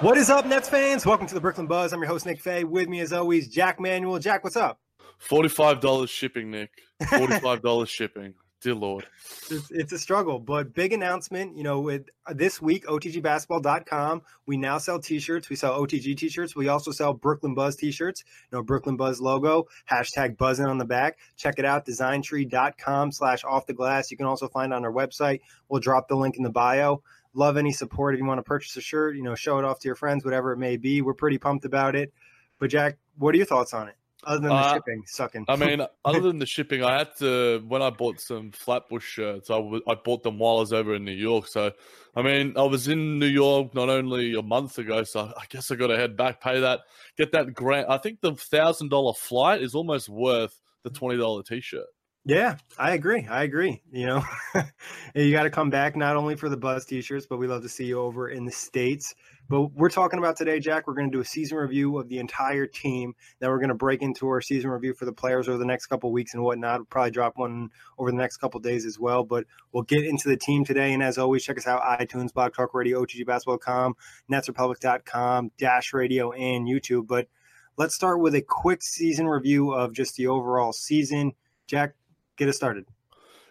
What is up, Nets fans? Welcome to the Brooklyn Buzz. I'm your host, Nick Fay. With me, as always, Jack Manuel. Jack, what's up? $45 shipping, Nick. $45 shipping. Dear Lord. It's, it's, a struggle, but big announcement. You know, with uh, this week, OTGbasketball.com, we now sell t shirts. We sell OTG t shirts. We also sell Brooklyn Buzz t shirts. You know, Brooklyn Buzz logo, hashtag buzzing on the back. Check it out, designtree.com slash off the glass. You can also find on our website. We'll drop the link in the bio love any support if you want to purchase a shirt you know show it off to your friends whatever it may be we're pretty pumped about it. But jack what are your thoughts on it other than the uh, shipping sucking? I mean other than the shipping i had to when i bought some flatbush shirts I, w- I bought them while i was over in new york. So i mean i was in new york not only a month ago so i guess i got to head back pay that get that grant i think the thousand dollar flight is almost worth the $20 t-shirt yeah, I agree. I agree. You know, you got to come back not only for the Buzz t-shirts, but we love to see you over in the states. But we're talking about today, Jack. We're going to do a season review of the entire team. Then we're going to break into our season review for the players over the next couple weeks and whatnot. We'll probably drop one over the next couple days as well. But we'll get into the team today. And as always, check us out: iTunes, Blog Talk Radio, OTGBasketball.com, NetsRepublic.com, Dash Radio, and YouTube. But let's start with a quick season review of just the overall season. Jack, get us started.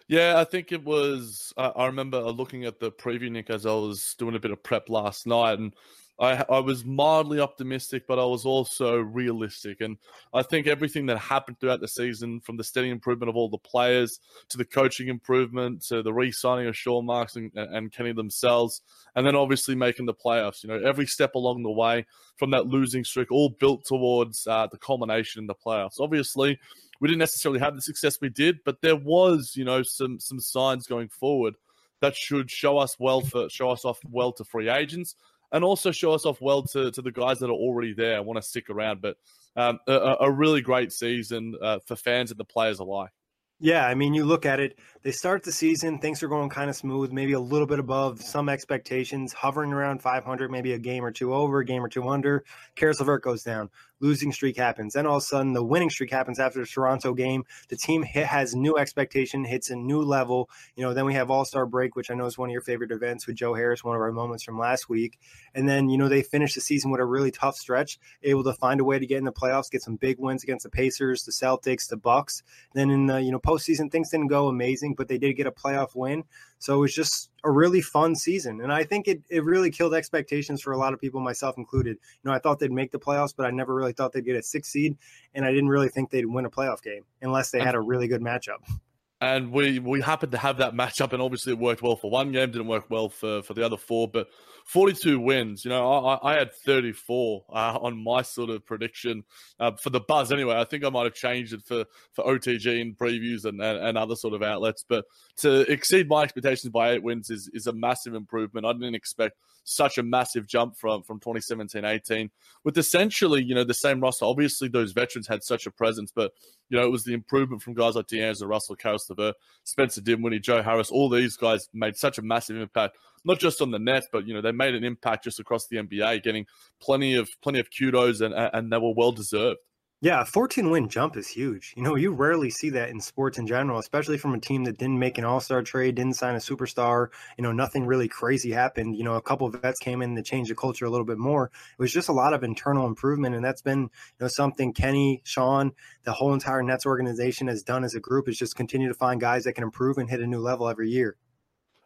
Yeah, I think it was. I, I remember uh, looking at the preview, Nick, as I was doing a bit of prep last night, and I, I was mildly optimistic, but I was also realistic. And I think everything that happened throughout the season, from the steady improvement of all the players to the coaching improvement to the re signing of Sean Marks and, and Kenny themselves, and then obviously making the playoffs, you know, every step along the way from that losing streak, all built towards uh, the culmination in the playoffs. Obviously, we didn't necessarily have the success we did, but there was, you know, some some signs going forward that should show us well for show us off well to free agents and also show us off well to, to the guys that are already there and want to stick around. But um, a, a, really great season uh, for fans and the players alike. Yeah, I mean, you look at it, they start the season, things are going kind of smooth, maybe a little bit above some expectations, hovering around 500, maybe a game or two over, a game or two under. Caris LeVert goes down losing streak happens. Then all of a sudden, the winning streak happens after the Toronto game. The team hit, has new expectation, hits a new level. You know, then we have All Star break, which I know is one of your favorite events with Joe Harris, one of our moments from last week. And then, you know, they finish the season with a really tough stretch, able to find a way to get in the playoffs, get some big wins against the Pacers, the Celtics, the Bucks. Then in the, you know, postseason, things didn't go amazing, but they did get a playoff win. So it was just a really fun season. And I think it, it really killed expectations for a lot of people, myself included. You know, I thought they'd make the playoffs, but I never really thought they'd get a six seed. And I didn't really think they'd win a playoff game unless they had a really good matchup. and we we happened to have that matchup, and obviously it worked well for one game, didn't work well for for the other four, but 42 wins. You know, I, I had 34 uh, on my sort of prediction uh, for the buzz. Anyway, I think I might have changed it for for OTG and previews and, and, and other sort of outlets. But to exceed my expectations by eight wins is is a massive improvement. I didn't expect such a massive jump from from 2017-18 with essentially you know the same roster. Obviously, those veterans had such a presence, but you know it was the improvement from guys like D'Angelo Russell, LeVert, Spencer Dinwiddie, Joe Harris. All these guys made such a massive impact, not just on the net, but you know they made an impact just across the NBA, getting plenty of plenty of kudos and and they were well deserved. Yeah, a 14 win jump is huge. You know, you rarely see that in sports in general, especially from a team that didn't make an all star trade, didn't sign a superstar. You know, nothing really crazy happened. You know, a couple vets came in to change the culture a little bit more. It was just a lot of internal improvement. And that's been, you know, something Kenny, Sean, the whole entire Nets organization has done as a group is just continue to find guys that can improve and hit a new level every year.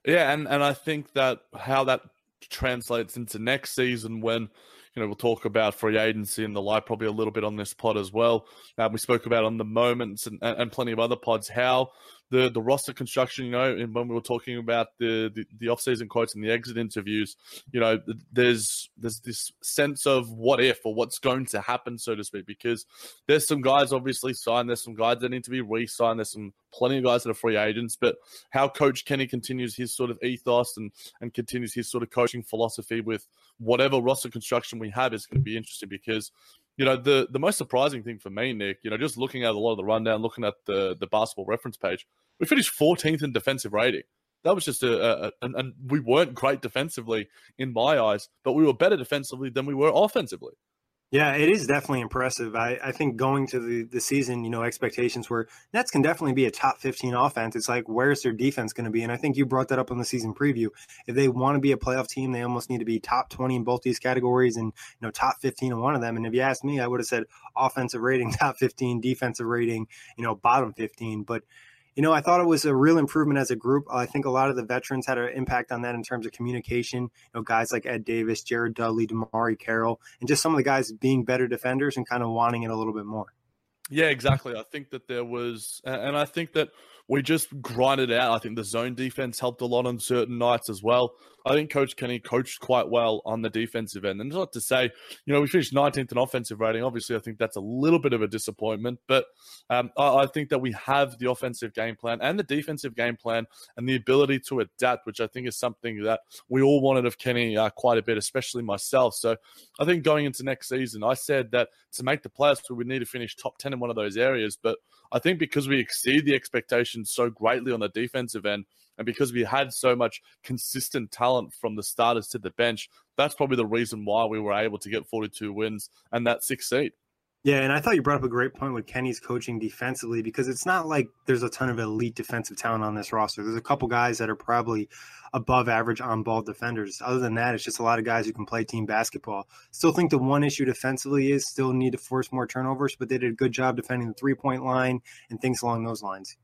Yeah. And, and I think that how that translates into next season when you know, we'll talk about free agency and the like probably a little bit on this pod as well. Um, we spoke about on the moments and, and, plenty of other pods how the the roster construction, you know, and when we were talking about the the, the off-season quotes and the exit interviews, you know, there's there's this sense of what if or what's going to happen, so to speak, because there's some guys obviously signed, there's some guys that need to be re-signed, there's some plenty of guys that are free agents, but how Coach Kenny continues his sort of ethos and and continues his sort of coaching philosophy with whatever roster construction we have is going to be interesting because you know the the most surprising thing for me, Nick, you know, just looking at a lot of the rundown, looking at the the basketball reference page, we finished 14th in defensive rating. That was just a, a, a and, we weren't great defensively in my eyes, but we were better defensively than we were offensively. Yeah, it is definitely impressive. I, I think going to the, the season, you know, expectations were Nets can definitely be a top 15 offense. It's like, where's their defense going to be? And I think you brought that up on the season preview. If they want to be a playoff team, they almost need to be top 20 in both these categories and, you know, top 15 in one of them. And if you ask me, I would have said offensive rating, top 15, defensive rating, you know, bottom 15. But you know, I thought it was a real improvement as a group. I think a lot of the veterans had an impact on that in terms of communication. You know, guys like Ed Davis, Jared Dudley, DeMarre Carroll, and just some of the guys being better defenders and kind of wanting it a little bit more. Yeah, exactly. I think that there was, and I think that we just grinded out. I think the zone defense helped a lot on certain nights as well. I think Coach Kenny coached quite well on the defensive end. And not to say, you know, we finished 19th in offensive rating. Obviously, I think that's a little bit of a disappointment, but um, I, I, think that we have the offensive game plan and the defensive game plan and the ability to adapt, which I think is something that we all wanted of Kenny uh, quite a bit, especially myself. So I think going into next season, I said that to make the playoffs, we would need to finish top 10 in one of those areas. But I think because we exceed the expectations so greatly on the defensive end, and because we had so much consistent talent from the starters to the bench, that's probably the reason why we were able to get 42 wins and that six seed. Yeah, and I thought you brought up a great point with Kenny's coaching defensively because it's not like there's a ton of elite defensive talent on this roster. There's a couple guys that are probably above average on ball defenders. Other than that, it's just a lot of guys who can play team basketball. Still think the one issue defensively is still need to force more turnovers, but they did a good job defending the three point line and things along those lines.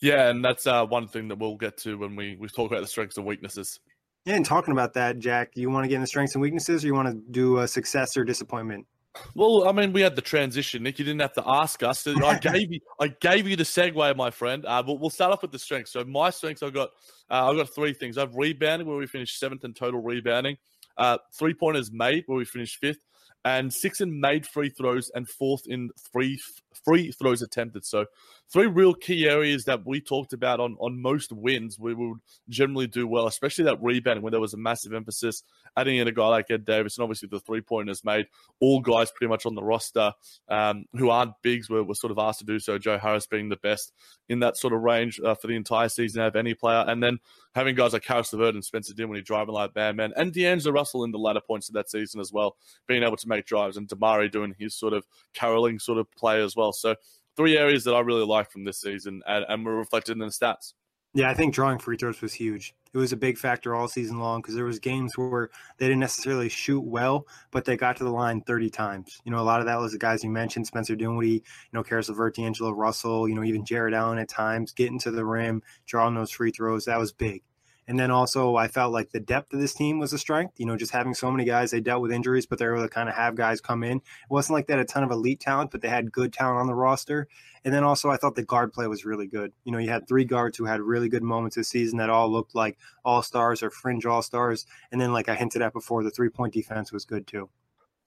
Yeah, and that's uh, one thing that we'll get to when we, we talk about the strengths and weaknesses. Yeah, and talking about that, Jack, you want to get into strengths and weaknesses, or you want to do a success or disappointment? Well, I mean, we had the transition, Nick. You didn't have to ask us. I gave you, I gave you the segue, my friend. Uh, but we'll start off with the strengths. So my strengths, I've got, uh, I've got three things. I've rebounding, where we finished seventh in total rebounding. Uh, three pointers made, where we finished fifth and six in made free throws and fourth in free free throws attempted. So three real key areas that we talked about on on most wins we would generally do well, especially that rebounding when there was a massive emphasis adding in a guy like Ed Davis and obviously the three pointers made all guys pretty much on the roster um, who aren't bigs were, were sort of asked to do so. Joe Harris being the best in that sort of range uh, for the entire season of any player, and then having guys like Caris LeVert and Spencer Dinwiddie driving like bad man, and D'Angelo Russell in the latter points of that season as well, being able to make drives, and DeMarre doing his sort of caroling sort of play as well. So three areas that I really like from this season, and, and were reflected in the stats. Yeah, I think drawing free throws was huge. It was a big factor all season long because there was games where they didn't necessarily shoot well, but they got to the line 30 times. You know, a lot of that was the guys you mentioned, Spencer Dinwiddie, you know, Caris LeVert, D'Angelo Russell, you know, even Jarrett Allen at times, getting to the rim, drawing those free throws. That was big. And then also, I felt like the depth of this team was a strength. You know, just having so many guys, they dealt with injuries, but they were able to kind of have guys come in. It wasn't like they had a ton of elite talent, but they had good talent on the roster. And then also, I thought the guard play was really good. You know, you had three guards who had really good moments this season that all looked like all stars or fringe all stars. And then, like I hinted at before, the three point defense was good too.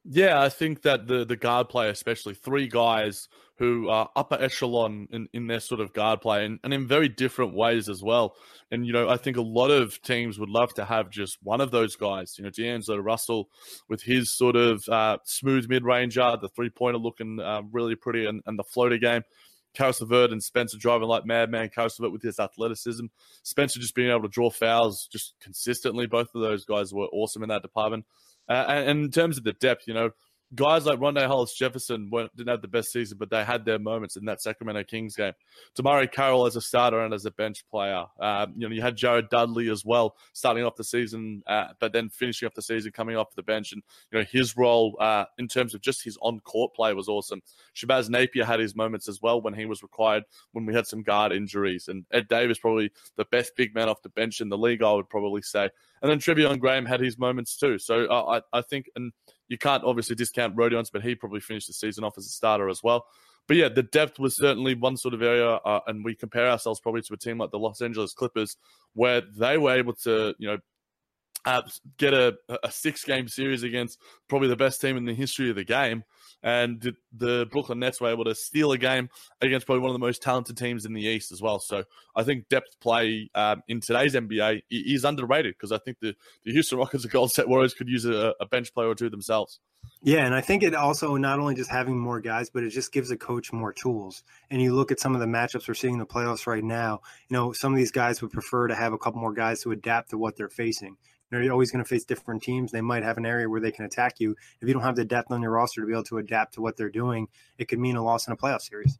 Yeah, I think that the the guard play, especially three guys who are upper echelon in, in their sort of guard play and, and in very different ways as well. And, you know, I think a lot of teams would love to have just one of those guys. You know, D'Angelo Russell with his sort of uh, smooth mid ranger, the three pointer looking uh, really pretty, and, and the floater game. LeVert and Spencer driving like madman. LeVert with his athleticism. Spencer just being able to draw fouls just consistently. Both of those guys were awesome in that department. Uh, and, in terms of the depth, you know, guys like Rondae Hollis Jefferson didn't have the best season, but they had their moments in that Sacramento Kings game. DeMarre Carroll as a starter and as a bench player. Um, you know, you had Jared Dudley as well, starting off the season, uh, but then finishing off the season, coming off the bench, and you know his role uh, in terms of just his on-court play was awesome. Shabazz Napier had his moments as well when he was required when we had some guard injuries, and Ed Davis probably the best big man off the bench in the league, I would probably say. And then Treveon Graham had his moments too. So uh, I, I think, and you can't obviously discount Rodions, but he probably finished the season off as a starter as well. But yeah, the depth was certainly one sort of area, uh, and we compare ourselves probably to a team like the Los Angeles Clippers, where they were able to, you know, uh, get a, a six game series against probably the best team in the history of the game and the Brooklyn Nets were able to steal a game against probably one of the most talented teams in the East as well. So I think depth play um, in today's NBA is underrated because I think the, the Houston Rockets and Golden State Warriors could use a, a bench player or two themselves. Yeah, and I think it also not only just having more guys, but it just gives a coach more tools. And you look at some of the matchups we're seeing in the playoffs right now. You know, some of these guys would prefer to have a couple more guys to adapt to what they're facing you're always going to face different teams. They might have an area where they can attack you. If you don't have the depth on your roster to be able to adapt to what they're doing, it could mean a loss in a playoff series.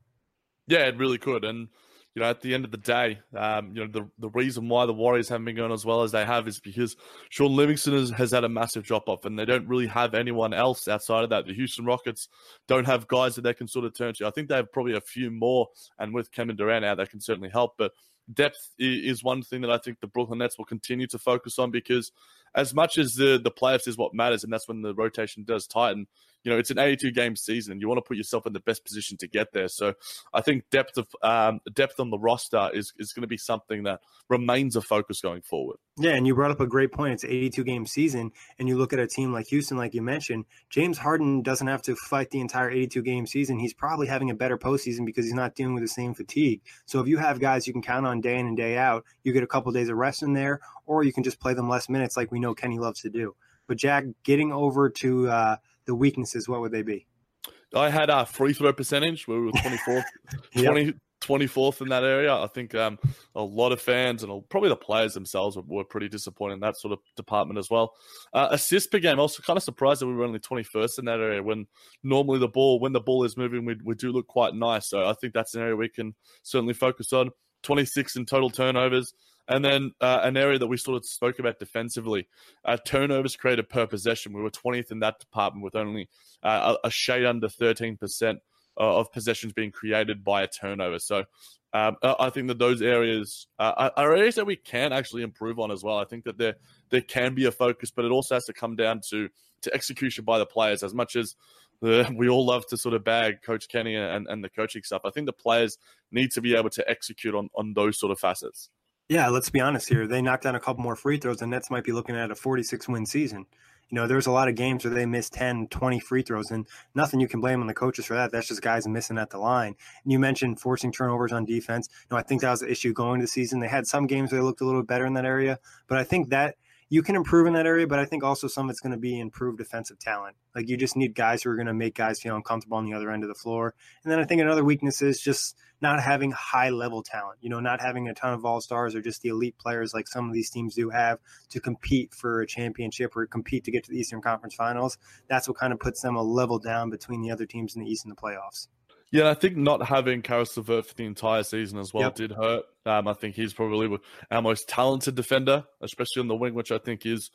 Yeah, it really could. And you know, at the end of the day, um, you know, the the reason why the Warriors haven't been going as well as they have is because Shaun Livingston has, has had a massive drop off, and they don't really have anyone else outside of that. The Houston Rockets don't have guys that they can sort of turn to. I think they have probably a few more, and with Kevin Durant out, that can certainly help. But depth is one thing that I think the Brooklyn Nets will continue to focus on because as much as the the playoffs is what matters, and that's when the rotation does tighten. You know, it's an 82 game season. You want to put yourself in the best position to get there. So, I think depth of um, depth on the roster is is going to be something that remains a focus going forward. Yeah, and you brought up a great point. It's an 82 game season, and you look at a team like Houston, like you mentioned. James Harden doesn't have to fight the entire 82 game season. He's probably having a better postseason because he's not dealing with the same fatigue. So, if you have guys you can count on day in and day out, you get a couple of days of rest in there, or you can just play them less minutes, like we know Kenny loves to do. But Jack, getting over to uh, the weaknesses, what would they be? I had a free throw percentage where we were 24th, yep. 20, 24th in that area. I think um, a lot of fans and probably the players themselves were, were, pretty disappointed in that sort of department as well. Uh, assists per game, also kind of surprised that we were only 21st in that area when normally the ball, when the ball is moving, we, we do look quite nice. So I think that's an area we can certainly focus on. 26 in total turnovers. And then uh, an area that we sort of spoke about defensively, uh, turnovers created per possession. We were 20th in that department with only uh, a, shade under 13% of possessions being created by a turnover. So um, I think that those areas are areas that we can actually improve on as well. I think that there there can be a focus, but it also has to come down to to execution by the players. As much as the, we all love to sort of bag Coach Kenny and, and the coaching stuff, I think the players need to be able to execute on on those sort of facets. Yeah, let's be honest here. They knocked down a couple more free throws, and Nets might be looking at a 46 win season. You know, there's a lot of games where they miss 10, 20 free throws, and nothing you can blame on the coaches for that. That's just guys missing at the line. And you mentioned forcing turnovers on defense. You know, I think that was the issue going to the season. They had some games where they looked a little better in that area, but I think that you can improve in that area, but I think also some of it's going to be improved defensive talent. Like you just need guys who are going to make guys feel uncomfortable on the other end of the floor. And then I think another weakness is just not having high level talent, you know, not having a ton of all stars or just the elite players like some of these teams do have to compete for a championship or compete to get to the Eastern Conference Finals. That's what kind of puts them a level down between the other teams in the East in the playoffs. Yeah, I think not having Caris LeVert for the entire season as well yep. did hurt. Um, I think he's probably our most talented defender, especially on the wing, which I think is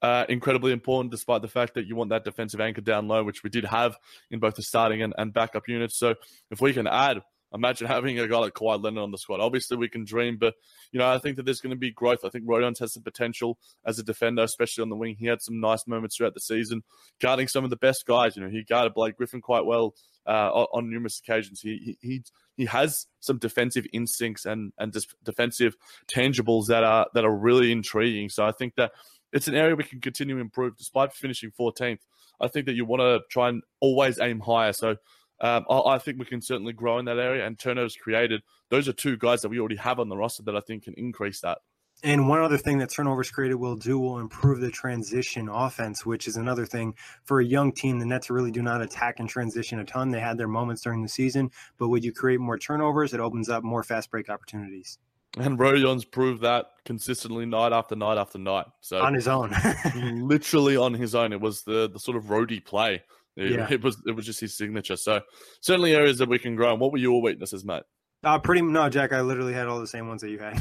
uh, incredibly important, despite the fact that you want that defensive anchor down low, which we did have in both the starting and, and backup units. So if we can add imagine having a guy like Kawhi Leonard on the squad. Obviously, we can dream, but you know, I think that there's going to be growth. I think Rodions has the potential as a defender, especially on the wing. He had some nice moments throughout the season, guarding some of the best guys. You know, he guarded Blake Griffin quite well uh, on numerous occasions. He, he he has some defensive instincts and and just defensive tangibles that are that are really intriguing. So I think that it's an area we can continue to improve, despite finishing 14th. I think that you want to try and always aim higher. So um, I, I, think we can certainly grow in that area. And turnovers created, those are two guys that we already have on the roster that I think can increase that. And one other thing that turnovers created will do will improve the transition offense, which is another thing for a young team. The Nets really do not attack and transition a ton. They had their moments during the season, but would you create more turnovers, it opens up more fast break opportunities. And Rodion's proved that consistently night after night after night. So on his own, literally on his own. It was the the sort of roadie play. It, yeah. it was it was just his signature. So certainly areas that we can grow. And what were your weaknesses, mate? Uh, pretty no, Jack. I literally had all the same ones that you had.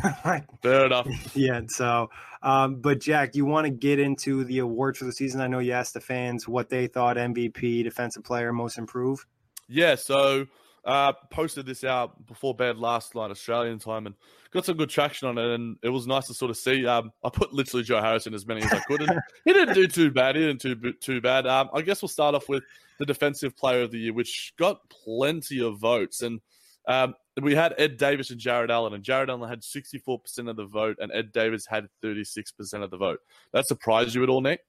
Fair enough. yeah. So, um, but Jack, you want to get into the awards for the season? I know you asked the fans what they thought MVP, defensive player, most improved. Yeah. So, uh, posted this out before bed last night, Australian time, and got some good traction on it. And it was nice to sort of see. Um, I put literally Joe Harrison as many as I could, and he didn't do too bad. He didn't do too bad. Um, I guess we'll start off with the defensive player of the year, which got plenty of votes and. Um, we had Ed Davis and Jarrett Allen, and Jarrett Allen had 64% of the vote, and Ed Davis had 36% of the vote. That surprised you at all, Nick?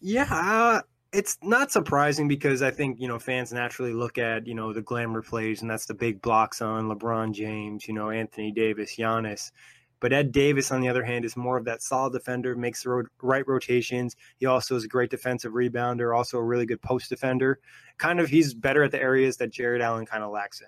Yeah, uh, it's not surprising because I think, you know, fans naturally look at, you know, the glamour plays, and that's the big blocks on LeBron James, you know, Anthony Davis, Giannis. But Ed Davis, on the other hand, is more of that solid defender, makes the right rotations. He also is a great defensive rebounder, also a really good post defender. Kind of, he's better at the areas that Jarrett Allen kind of lacks in.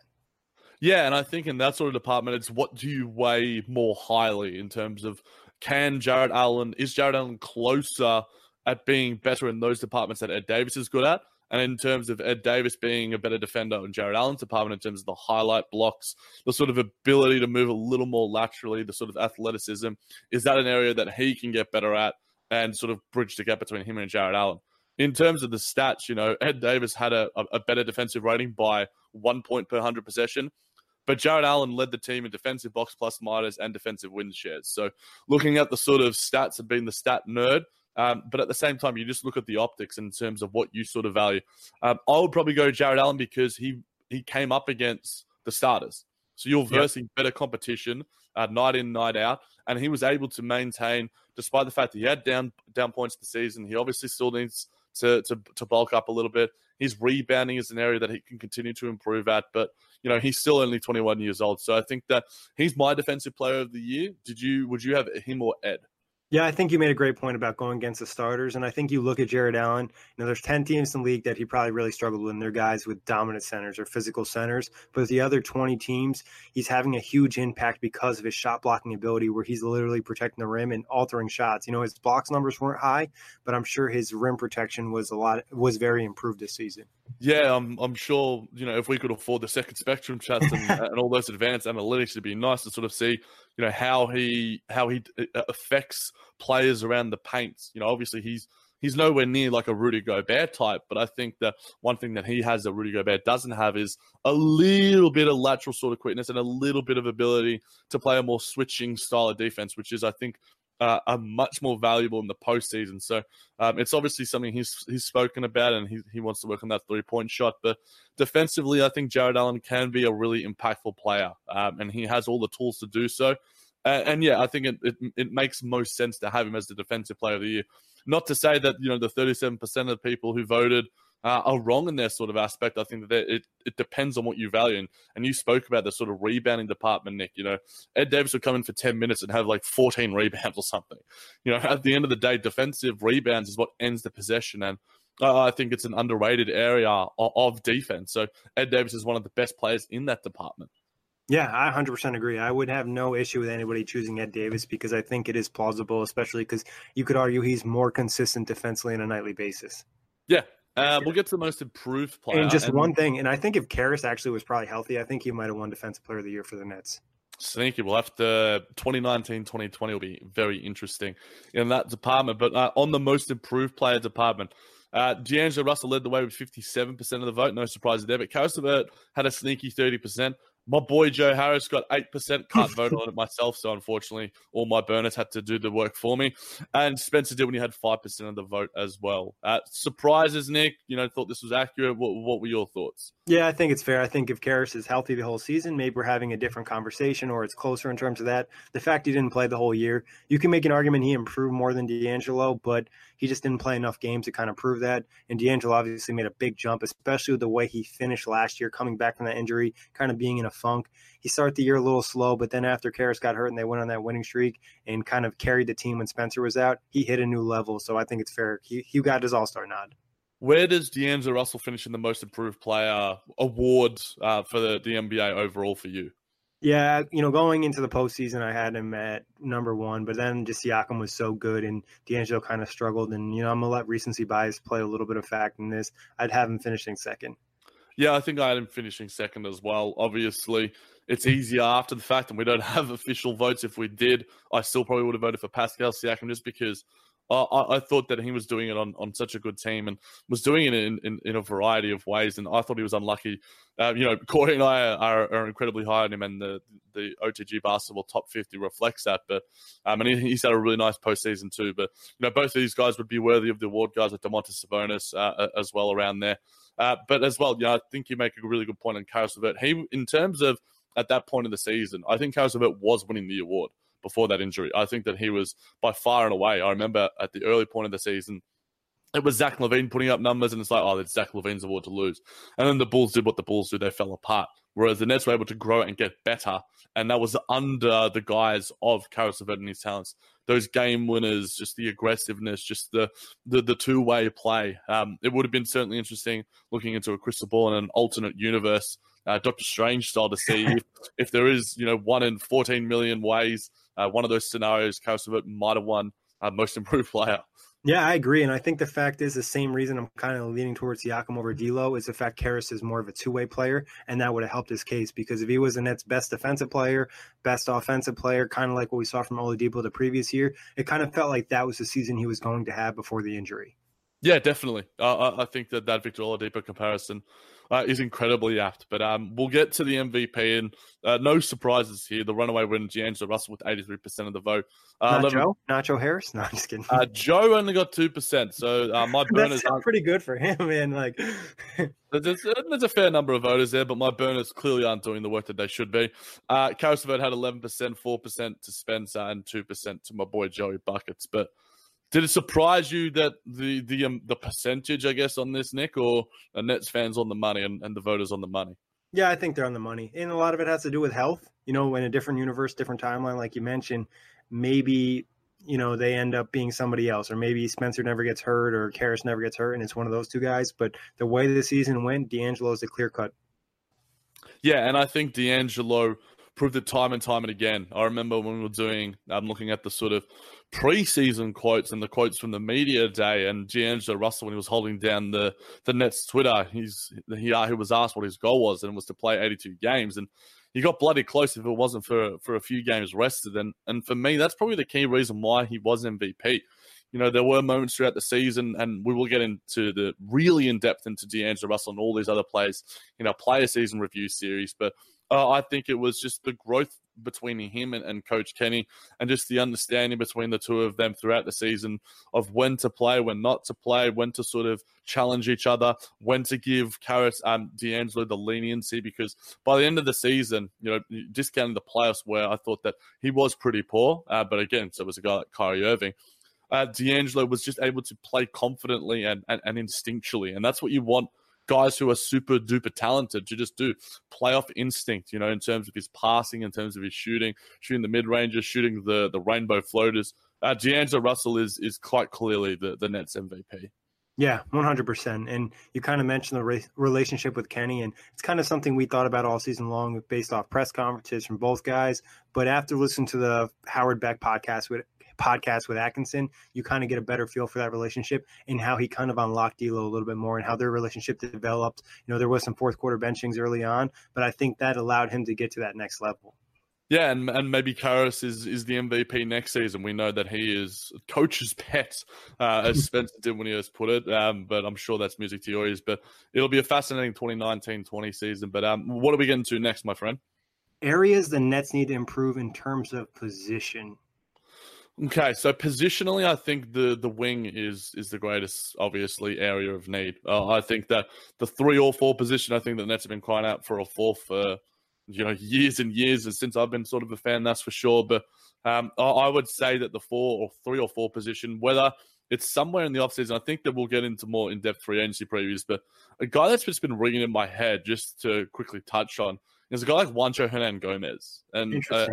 Yeah, and I think in that sort of department, it's what do you weigh more highly in terms of can Jarrett Allen is Jarrett Allen closer at being better in those departments that Ed Davis is good at? And in terms of Ed Davis being a better defender in Jarrett Allen's department, in terms of the highlight blocks, the sort of ability to move a little more laterally, the sort of athleticism, is that an area that he can get better at and sort of bridge the gap between him and Jarrett Allen? In terms of the stats, you know, Ed Davis had a, a better defensive rating by one point per 100 possession. But Jarrett Allen led the team in defensive box plus minus and defensive win shares. So looking at the sort of stats and being the stat nerd, um, but at the same time, you just look at the optics in terms of what you sort of value. Um, I would probably go Jarrett Allen because he he came up against the starters. So you're versing yep. better competition uh, night in, night out, and he was able to maintain, despite the fact that he had down down points the season. He obviously still needs to, to to bulk up a little bit. His rebounding is an area that he can continue to improve at, but you know he's still only 21 years old. So I think that he's my defensive player of the year. Did you would you have him or Ed? Yeah, I think you made a great point about going against the starters. And I think you look at Jarrett Allen, you know, there's 10 teams in the league that he probably really struggled with, and they're guys with dominant centers or physical centers. But the other 20 teams, he's having a huge impact because of his shot blocking ability, where he's literally protecting the rim and altering shots. You know, his blocks numbers weren't high, but I'm sure his rim protection was a lot, was very improved this season. Yeah, I'm, I'm sure, you know, if we could afford the second spectrum shots and, and all those advanced analytics, it'd be nice to sort of see you know how he how he uh, affects players around the paints. You know, obviously he's he's nowhere near like a Rudy Gobert type, but I think that one thing that he has that Rudy Gobert doesn't have is a little bit of lateral sort of quickness and a little bit of ability to play a more switching style of defense, which is I think uh, are much more valuable in the postseason. So um, it's obviously something he's he's spoken about, and he he wants to work on that three point shot. But defensively, I think Jarrett Allen can be a really impactful player, um, and he has all the tools to do so. And, yeah, I think it, it, it makes most sense to have him as the defensive player of the year. Not to say that you know the thirty seven percent of people who voted uh, are wrong in their sort of aspect. I think that it, it depends on what you value. And, and you spoke about the sort of rebounding department, Nick. You know, Ed Davis would come in for 10 minutes and have like 14 rebounds or something. You know, at the end of the day, defensive rebounds is what ends the possession. And uh, I think it's an underrated area of, of defense. So Ed Davis is one of the best players in that department. Yeah, I 100% agree. I would have no issue with anybody choosing Ed Davis because I think it is plausible, especially because you could argue he's more consistent defensively on a nightly basis. Yeah, uh, we'll get to the most improved player. And just and one thing, and I think if Caris actually was probably healthy, I think he might have won Defensive Player of the Year for the Nets. Sneaky. We'll have to 2019 2020 will be very interesting in that department. But uh, on the most improved player department, uh, D'Angelo Russell led the way with 57% of the vote. No surprise there. But Caris had a sneaky 30%. My boy Joe Harris got 8%, can't vote on it myself. So unfortunately, all my burners had to do the work for me. And Spencer Dinwiddie had 5% of the vote as well. Uh, surprises, Nick, you know, thought this was accurate. What, what were your thoughts? Yeah, I think it's fair. I think if Caris is healthy the whole season, maybe we're having a different conversation or it's closer in terms of that. The fact he didn't play the whole year, you can make an argument he improved more than D'Angelo, but he just didn't play enough games to kind of prove that. And D'Angelo obviously made a big jump, especially with the way he finished last year, coming back from that injury, kind of being in a funk. He started the year a little slow, but then after Caris got hurt and they went on that winning streak and kind of carried the team when Spencer was out, he hit a new level. So I think it's fair. He, he got his All Star nod. Where does D'Angelo Russell finish in the most improved player awards uh, for the, the NBA overall for you? Yeah, you know, going into the postseason, I had him at number one, but then just Siakam was so good and D'Angelo kind of struggled. And, you know, I'm going to let recency bias play a little bit of fact in this. I'd have him finishing second. Yeah, I think I had him finishing second as well. Obviously, it's easier after the fact, and we don't have official votes. If we did, I still probably would have voted for Pascal Siakam just because I, I, thought that he was doing it on, on such a good team and was doing it in, in, in a variety of ways. And I thought he was unlucky. Uh, you know, Corey and I are, are, incredibly high on him, and the the OTG basketball top 50 reflects that. But um, and he, he's had a really nice postseason too. But you know, both of these guys would be worthy of the award. Guys like Domantas Sabonis uh, as well around there. Uh, but as well, you know, I think you make a really good point on LeVert. He, in terms of at that point of the season, I think LeVert was winning the award before that injury. I think that he was by far and away. I remember at the early point of the season, it was Zach LaVine putting up numbers, and it's like, oh, it's Zach LaVine's award to lose. And then the Bulls did what the Bulls do; they fell apart. Whereas the Nets were able to grow and get better, and that was under the guise of Caris LeVert and his talents. Those game winners, just the aggressiveness, just the the, the two way play. Um, it would have been certainly interesting looking into a crystal ball in an alternate universe, uh, Doctor Strange style, to see if, if there is you know one in fourteen million ways uh, one of those scenarios, Caris LeVert might have won uh, most improved player. Yeah, I agree, and I think the fact is the same reason I'm kind of leaning towards Siakam over D'Lo is the fact Caris is more of a two-way player, and that would have helped his case because if he was the Nets' best defensive player, best offensive player, kind of like what we saw from Oladipo the previous year, it kind of felt like that was the season he was going to have before the injury. Yeah, definitely. Uh, I think that that Victor Oladipo comparison uh, is incredibly apt. But um, we'll get to the MVP, and uh, no surprises here. The runaway winner, D'Angelo Russell, with 83% of the vote. Uh, Not 11... Joe? Nacho Harris? No, I'm just kidding. Uh, Joe only got 2%. So uh, my burners are pretty good for him, man. Like, there's, there's, a fair number of voters there, but my burners clearly aren't doing the work that they should be. Uh, Caris had 11%, 4% to Spencer, and 2% to my boy Joey Buckets. But did it surprise you that the the um, the percentage, I guess, on this, Nick, or a Nets fans on the money and, and the voters on the money? Yeah, I think they're on the money, and a lot of it has to do with health. You know, in a different universe, different timeline, like you mentioned, maybe you know they end up being somebody else, or maybe Spencer never gets hurt, or Caris never gets hurt, and it's one of those two guys. But the way the season went, D'Angelo is a clear cut. Yeah, and I think D'Angelo proved it time and time and again. I remember when we were doing, I'm looking at the sort of preseason quotes and the quotes from the media day, and D'Angelo Russell when he was holding down the the Nets Twitter, he's he, he was asked what his goal was, and it was to play 82 games, and he got bloody close if it wasn't for for a few games rested, and and for me that's probably the key reason why he was MVP. You know, there were moments throughout the season, and we will get into the really in depth into D'Angelo Russell and all these other players in our player season review series. But uh, I think it was just the growth between him and, and, Coach Kenny, and just the understanding between the two of them throughout the season of when to play, when not to play, when to sort of challenge each other, when to give Caris um, D'Angelo the leniency. Because by the end of the season, you know, discounting the playoffs where I thought that he was pretty poor, uh, but again, so it was a guy like Kyrie Irving. Uh, D'Angelo was just able to play confidently and, and, and instinctually, and that's what you want guys who are super duper talented to just do playoff instinct, you know, in terms of his passing, in terms of his shooting, shooting the mid ranges, shooting the the rainbow floaters. Uh, D'Angelo Russell is is quite clearly the the Nets MVP. Yeah, 100%. And you kind of mentioned the re- relationship with Kenny, and it's kind of something we thought about all season long based off press conferences from both guys. But after listening to the Howard Beck podcast with podcast with Atkinson, you kind of get a better feel for that relationship and how he kind of unlocked D'Lo a little bit more and how their relationship developed. You know, there was some fourth quarter benchings early on, but I think that allowed him to get to that next level. Yeah, and, and maybe Caris is, is the MVP next season. We know that he is coach's pet, uh, as Spencer Dinwiddie was put it. Um, but I'm sure that's music to your ears. But it'll be a fascinating 2019-20 season. But um, what are we getting to next, my friend? areas the Nets need to improve in terms of position. Okay, so positionally, I think the the wing is is the greatest, obviously, area of need. Uh, I think that the three or four position, I think the Nets have been crying out for a fourth for you know years and years, and since I've been sort of a fan, that's for sure. But um, I, I, would say that the four or three or four position, whether it's somewhere in the offseason, I think that we'll get into more in depth free agency previews. But a guy that's just been ringing in my head, just to quickly touch on, is a guy like Juancho Hernangomez, and uh,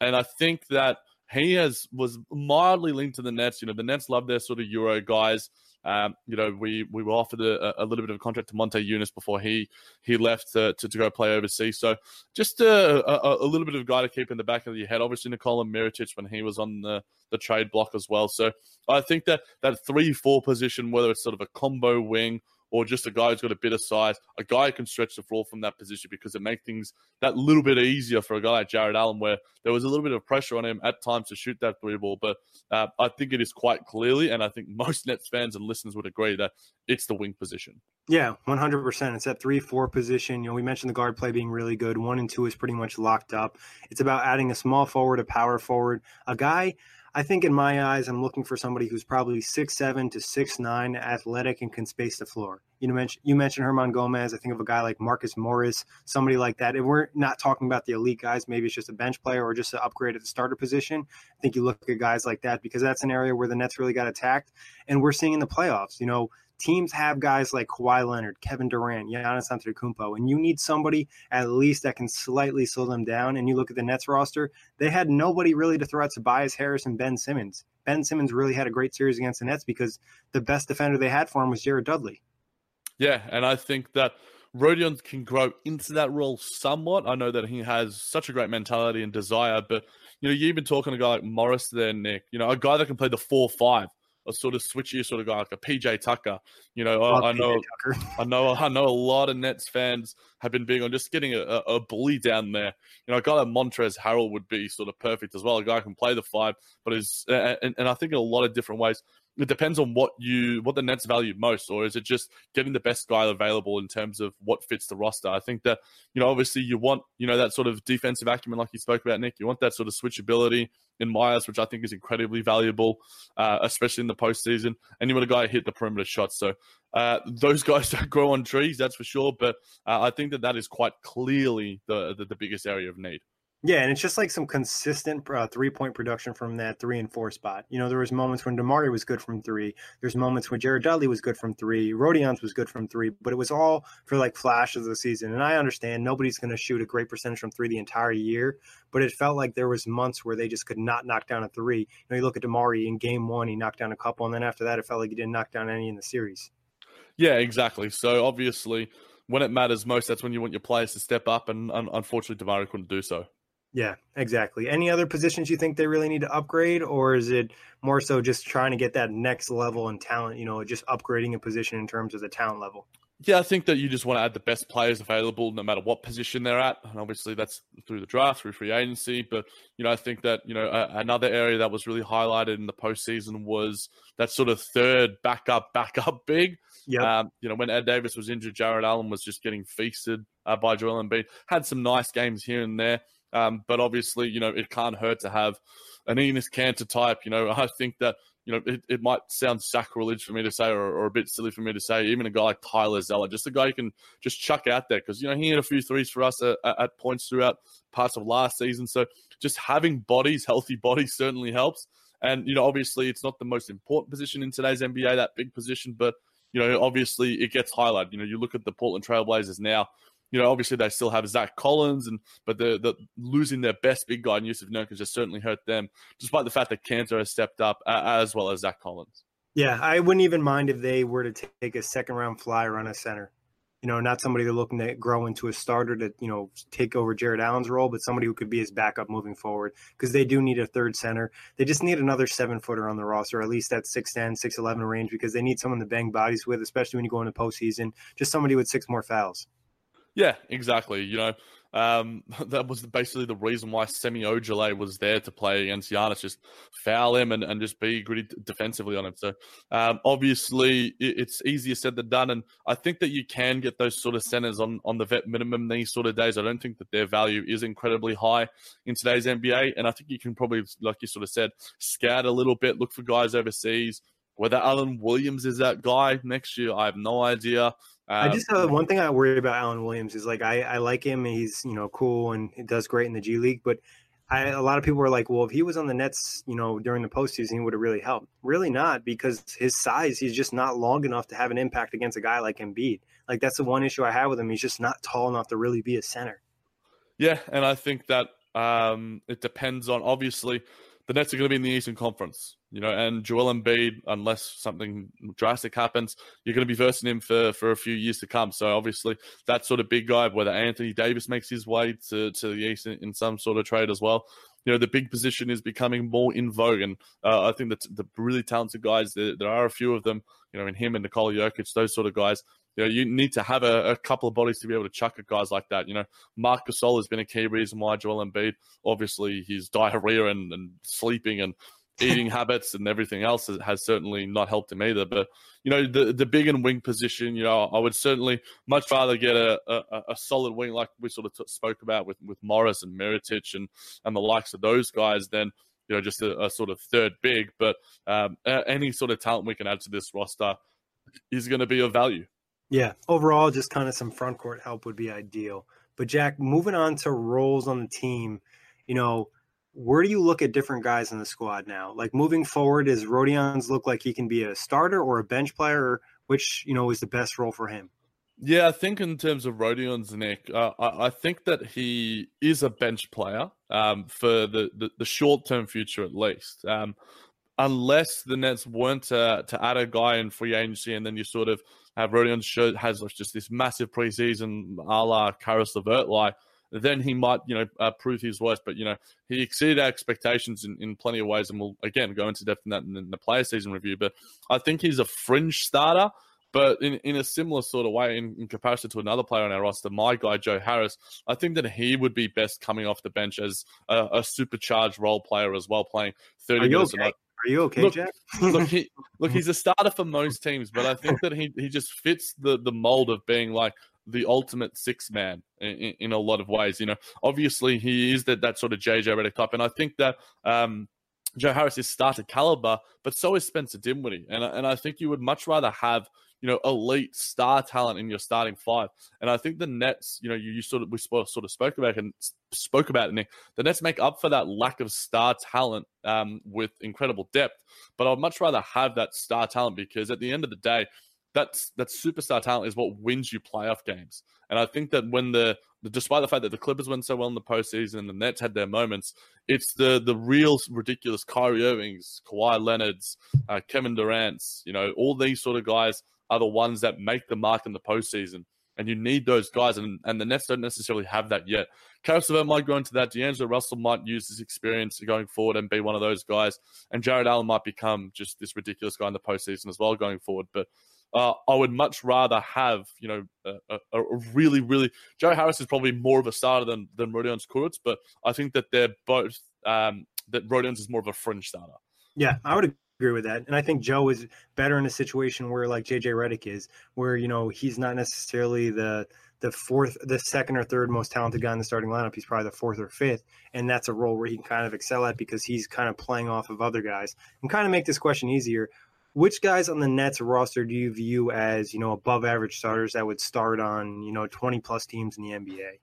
and I think that he has was mildly linked to the Nets. You know, the Nets love their sort of Euro guys. Um, you know, we we were offered a, a, little bit of a contract to Monta Ellis before he he left to, to, to go play overseas. So just a, a, a, little bit of guy to keep in the back of your head. Obviously, Nikola Mirotic when he was on the, the trade block as well. So I think that that three four position, whether it's sort of a combo wing or just a guy who's got a bit of size, a guy who can stretch the floor from that position because it makes things that little bit easier for a guy like Jarrett Allen, where there was a little bit of pressure on him at times to shoot that three ball. But uh, I think it is quite clearly, and I think most Nets fans and listeners would agree that it's the wing position. Yeah, 100%. It's that 3 4 position. You know, we mentioned the guard play being really good. One and two is pretty much locked up. It's about adding a small forward, a power forward, a guy I think in my eyes, I'm looking for somebody who's probably six seven to six nine, athletic, and can space the floor. You mentioned you mentioned Hernangomez. I think of a guy like Marcus Morris, somebody like that. If we're not talking about the elite guys, maybe it's just a bench player or just an upgrade at the starter position. I think you look at guys like that because that's an area where the Nets really got attacked, and we're seeing in the playoffs. You know, teams have guys like Kawhi Leonard, Kevin Durant, Giannis Antetokounmpo, and you need somebody at least that can slightly slow them down. And you look at the Nets roster; they had nobody really to throw at Tobias Harris and Ben Simmons. Ben Simmons really had a great series against the Nets because the best defender they had for him was Jared Dudley. Yeah, and I think that Rodion can grow into that role somewhat. I know that he has such a great mentality and desire, but you know, you've been talking to a guy like Morris there, Nick. You know, a guy that can play the four five a sort of switchy sort of guy like a PJ Tucker. You know, I, I know, I know, I know a lot of Nets fans have been big on just getting a, a bully down there. You know, a guy like Montrezl Harrell would be sort of perfect as well. A guy who can play the five, but is and, and I think in a lot of different ways it depends on what you what the Nets value most, or is it just getting the best guy available in terms of what fits the roster? I think that you know obviously you want you know that sort of defensive acumen like you spoke about, Nick. You want that sort of switchability in Myers, which I think is incredibly valuable, uh, especially in the postseason. And you want a guy hit the perimeter shots. So uh, those guys don't grow on trees, that's for sure. But uh, I think that that is quite clearly the, the the biggest area of need. Yeah, and it's just like some consistent uh, three point production from that three and four spot. You know, there was moments when DeMarre was good from three. There's moments when Jared Dudley was good from three. Rodion's was good from three, but it was all for like flashes of the season. And I understand nobody's going to shoot a great percentage from three the entire year, but it felt like there was months where they just could not knock down a three. You know, you look at DeMarre in game one, he knocked down a couple, and then after that, it felt like he didn't knock down any in the series. Yeah, exactly. So obviously, when it matters most, that's when you want your players to step up, and unfortunately, DeMarre couldn't do so. Yeah, exactly. Any other positions you think they really need to upgrade, or is it more so just trying to get that next level in talent? You know, just upgrading a position in terms of the talent level. Yeah, I think that you just want to add the best players available, no matter what position they're at, and obviously that's through the draft, through free agency. But you know, I think that you know a- another area that was really highlighted in the postseason was that sort of third backup, backup big. Yeah. Um, you know, when Ed Davis was injured, Jarrett Allen was just getting feasted uh, by Joel Embiid. Had some nice games here and there. Um, but obviously, you know, it can't hurt to have an Enes Kanter type. You know, I think that you know, it, it might sound sacrilege for me to say, or, or, a bit silly for me to say, even a guy like Tyler Zeller, just a guy you can just chuck out there because, you know, he had a few threes for us at, at, points throughout parts of last season. So just having bodies, healthy bodies, certainly helps. And, you know, obviously it's not the most important position in today's NBA, that big position, but, you know, obviously it gets highlighted. You know, you look at the Portland Trailblazers now, you know, obviously they still have Zach Collins, and but the, the losing their best big guy in Jusuf Nurkic has certainly hurt them, despite the fact that Kanter has stepped up uh, as well as Zach Collins. Yeah, I wouldn't even mind if they were to take a second round flyer on a center. You know, not somebody they're looking to grow into a starter to, you know, take over Jarrett Allen's role, but somebody who could be his backup moving forward because they do need a third center. They just need another seven footer on the roster, at least that 6'10, 6'11 range, because they need someone to bang bodies with, especially when you go into postseason. Just somebody with six more fouls. Yeah, exactly. You know, Um, that was basically the reason why Semi Ojeleye was there to play against Giannis, just foul him and, and just be gritty defensively on him. So um, obviously it's easier said than done. And I think that you can get those sort of centers on, on the vet minimum these sort of days. I don't think that their value is incredibly high in today's NBA. And I think you can probably, like you sort of said, scout a little bit, look for guys overseas. Whether Alan Williams is that guy next year, I have no idea. I just uh, one thing I worry about Alan Williams is like I, I like him. He's you know cool and he does great in the G League, but I, a lot of people are like, well, if he was on the Nets, you know, during the postseason, he would have really helped. Really not, because his size, he's just not long enough to have an impact against a guy like Embiid. Like that's the one issue I have with him. He's just not tall enough to really be a center. Yeah, and I think that um, it depends on obviously the Nets are going to be in the Eastern Conference, you know, and Joel Embiid, unless something drastic happens, you're going to be versing him for, for a few years to come. So obviously, that sort of big guy, whether Anthony Davis makes his way to, to the East in, in some sort of trade as well, you know, the big position is becoming more in vogue. And uh, I think that the really talented guys, there, there, are a few of them, you know, in him and Nikola Jokic, those sort of guys, you know, you need to have a, a, couple of bodies to be able to chuck at guys like that. You know, Marc Gasol has been a key reason why Joel Embiid, obviously his diarrhea and, and sleeping and eating habits and everything else has, has, certainly not helped him either. But, you know, the, the big and wing position, you know, I would certainly much rather get a, a, a solid wing like we sort of t- spoke about with, with Morris and Mirotic and, and the likes of those guys than, you know, just a, a sort of third big. But um, any sort of talent we can add to this roster is going to be of value. Yeah, overall, just kind of some front court help would be ideal. But Jack, moving on to roles on the team, you know, where do you look at different guys in the squad now? Like moving forward, does Rodions look like he can be a starter or a bench player? Which you know is the best role for him? Yeah, I think in terms of Rodions Nick, uh, I, I, think that he is a bench player um, for the, the, the short term future at least. Um, unless the Nets weren't to, to add a guy in free agency and then you sort of have Rodion show has just this massive preseason a la Caris LeVert like then he might, you know, uh, prove his worth. But, you know, he exceeded our expectations in, in plenty of ways. And we'll, again, go into depth in that in the player season review. But I think he's a fringe starter. But in, in a similar sort of way, in, in comparison to another player on our roster, my guy, Joe Harris, I think that he would be best coming off the bench as a, a supercharged role player as well, playing 30 minutes okay? Are you okay, look, Jack? look, he, look, he's a starter for most teams, but I think that he, he just fits the, the mold of being like the ultimate six man in, in, a lot of ways. You know, obviously he is that, that sort of JJ Redick type, and I think that um, Joe Harris is starter caliber, but so is Spencer Dinwiddie, and and I think you would much rather have you know, elite star talent in your starting five. And I think the Nets, you know, you, you sort of we sort of spoke about and spoke about it, Nick. The Nets make up for that lack of star talent um, with incredible depth. But I'd much rather have that star talent because at the end of the day, that's that superstar talent is what wins you playoff games. And I think that when the, despite the fact that the Clippers went so well in the postseason and the Nets had their moments, it's the the real ridiculous Kyrie Irvings, Kawhi Leonard's, uh, Kevin Durant's, you know, all these sort of guys are the ones that make the mark in the postseason. And you need those guys, and, and the Nets don't necessarily have that yet. Caris LeVert might go into that. D'Angelo Russell might use his experience going forward and be one of those guys. And Jarrett Allen might become just this ridiculous guy in the postseason as well going forward. But uh, I would much rather have, you know, a, a, a, really, really. Joe Harris is probably more of a starter than than Rodions Kurucs, but I think that they're both um, that Rodions is more of a fringe starter. Yeah, I would agree with that. And I think Joe is better in a situation where like JJ Redick is, where you know he's not necessarily the the fourth, the second or third most talented guy in the starting lineup. He's probably the fourth or fifth, and that's a role where he can kind of excel at because he's kind of playing off of other guys. And kind of make this question easier. Which guys on the Nets roster do you view as you know above average starters that would start on you know twenty plus teams in the NBA?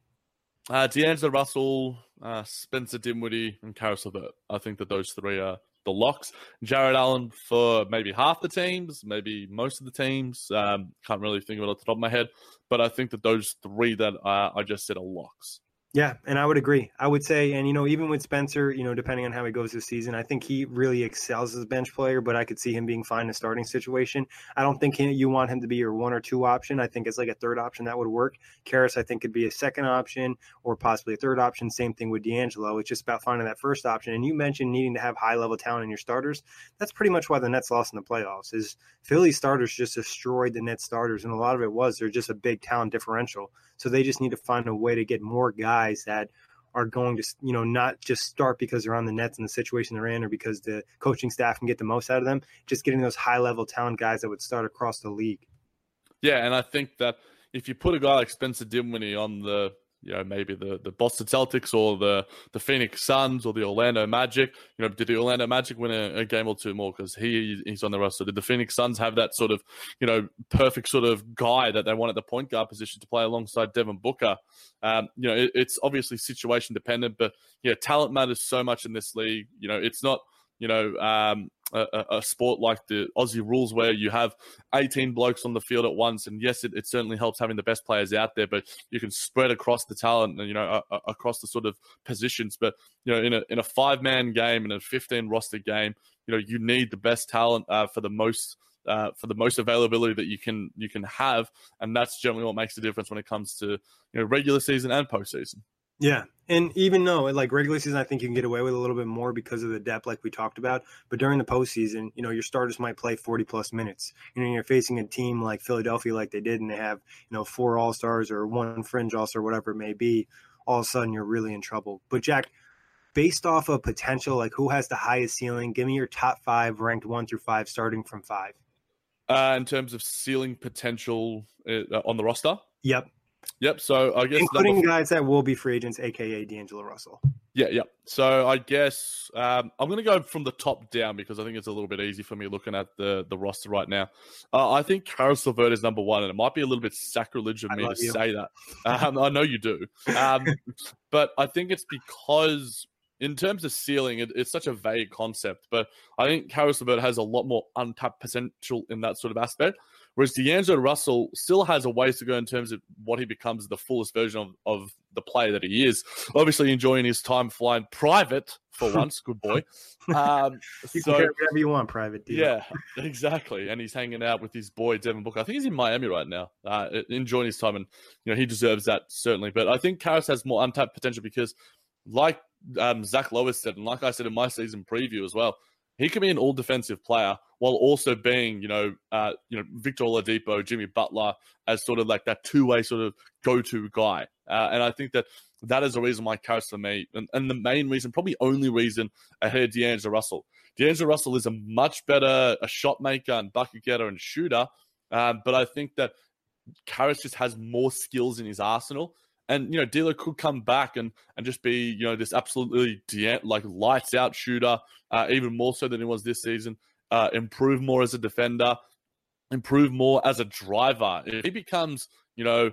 Uh, D'Angelo Russell, uh, Spencer Dinwiddie, and Caris LeVert. I think that those three are the locks. Jarrett Allen for maybe half the teams, maybe most of the teams. Um, can't really think of it off the top of my head, but I think that those three that uh, I just said are locks. Yeah, and I would agree. I would say, and you know, even with Spencer, you know, depending on how he goes this season, I think he really excels as a bench player. But I could see him being fine in a starting situation. I don't think he, you want him to be your one or two option. I think it's like a third option that would work. Caris, I think, could be a second option or possibly a third option. Same thing with D'Angelo. It's just about finding that first option. And you mentioned needing to have high level talent in your starters. That's pretty much why the Nets lost in the playoffs. Is Philly starters just destroyed the Nets starters, and a lot of it was they're just a big talent differential. So they just need to find a way to get more guys guys that are going to, you know, not just start because they're on the Nets in the situation they're in or because the coaching staff can get the most out of them, just getting those high level talent guys that would start across the league. Yeah, and I think that if you put a guy like Spencer Dinwiddie on the you know, maybe the, the Boston Celtics or the, the Phoenix Suns or the Orlando Magic. You know, did the Orlando Magic win a, a game or two more because he he's on the roster? Did the Phoenix Suns have that sort of, you know, perfect sort of guy that they want at the point guard position to play alongside Devin Booker? Um, you know, it, it's obviously situation dependent, but yeah, talent matters so much in this league. You know, it's not you know, um, a, a, sport like the Aussie rules where you have 18 blokes on the field at once. And yes, it, it certainly helps having the best players out there, but you can spread across the talent and, you know, uh, across the sort of positions. But, you know, in a, in a five man game, in a 15 roster game, you know, you need the best talent uh, for the most. Uh, for the most availability that you can you can have, and that's generally what makes the difference when it comes to you know regular season and postseason. Yeah. And even though like regular season, I think you can get away with a little bit more because of the depth, like we talked about. But during the postseason, you know, your starters might play 40 plus minutes. You know, you're facing a team like Philadelphia, like they did, and they have, you know, four All Stars or one fringe All Star, whatever it may be. All of a sudden, you're really in trouble. But Jack, based off of potential, like who has the highest ceiling, give me your top five ranked one through five, starting from five. Uh, in terms of ceiling potential uh, on the roster? Yep. Yep. So I guess including number... guys that will be free agents, aka D'Angelo Russell. Yeah, yeah. So I guess um, I'm going to go from the top down because I think it's a little bit easy for me looking at the the roster right now. Uh, I think Caris LeVert is number one, and it might be a little bit sacrilege of me to you. say that. Um, I know you do, um, but I think it's because in terms of ceiling, it, it's such a vague concept. But I think Caris LeVert has a lot more untapped potential in that sort of aspect. Whereas D'Angelo Russell still has a ways to go in terms of what he becomes the fullest version of, of the player that he is. Obviously, enjoying his time flying private for once. Good boy. Um, you so, can whatever you want, private. Deal. Yeah, exactly. And he's hanging out with his boy Devin Booker. I think he's in Miami right now, uh, enjoying his time, and you know he deserves that certainly. But I think Caris has more untapped potential because, like um, Zach Lowe said, and like I said in my season preview as well, he can be an all defensive player while also being, you know, uh, you know, Victor Oladipo, Jimmy Butler as sort of like that two way sort of go to guy. Uh, and I think that that is the reason why Caris for me, and, and, the main reason, probably only reason ahead of D'Angelo Russell. D'Angelo Russell is a much better a shot maker and bucket getter and shooter, um, but I think that Caris just has more skills in his arsenal and you know, D'Lo could come back and and just be you know this absolutely like lights out shooter, uh, even more so than he was this season. Uh, improve more as a defender, improve more as a driver. If he becomes you know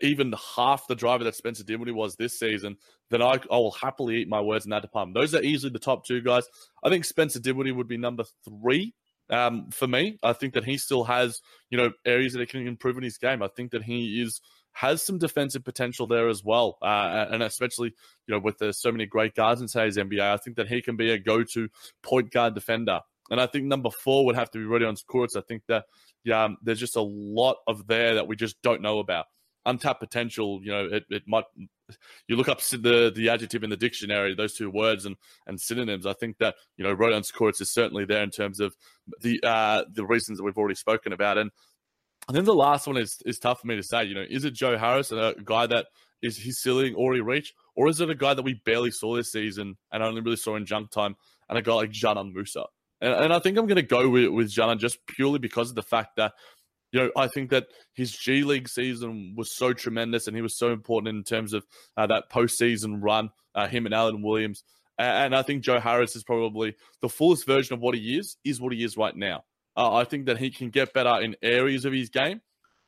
even half the driver that Spencer Dinwiddie was this season, then I, I will happily eat my words in that department. Those are easily the top two guys. I think Spencer Dinwiddie would be number three um, for me. I think that he still has, you know, areas that he can improve in his game. I think that he is has some defensive potential there as well. Uh, and especially, you know, with the, so many great guards in today's NBA, I think that he can be a go to point guard defender. And I think number four would have to be Rodion Kurucs. I think that yeah, um, there's just a lot of there that we just don't know about. Untapped potential, you know, it, it might. You look up the the adjective in the dictionary, those two words and and synonyms. I think that you know Rodion Kurucs is certainly there in terms of the uh, the reasons that we've already spoken about. And and then the last one is is tough for me to say. You know, is it Joe Harris, a guy that is his ceiling already reached, or is it a guy that we barely saw this season and only really saw in junk time, and a guy like Dzanan Musa? And, and I think I'm going to go with with Dzanan just purely because of the fact that you know, I think that his G League season was so tremendous and he was so important in terms of uh, that postseason run, uh, him and Alan Williams. And I think Joe Harris is probably the fullest version of what he is, is what he is right now. Uh, I think that he can get better in areas of his game.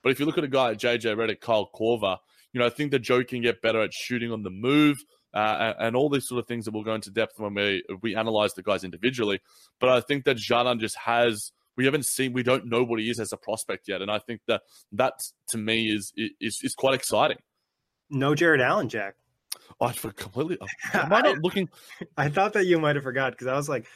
But if you look at a guy like JJ Redick, Kyle Korver, you know, I think that Joe can get better at shooting on the move uh, and, all these sort of things that we'll go into depth when we we analyze the guys individually. But I think that Dzanan just has we haven't seen we don't know what he is as a prospect yet, and I think that that to me is is is quite exciting. No Jarrett Allen, Jack. Oh, I completely. Am I not looking? I thought that you might have forgot because I was like,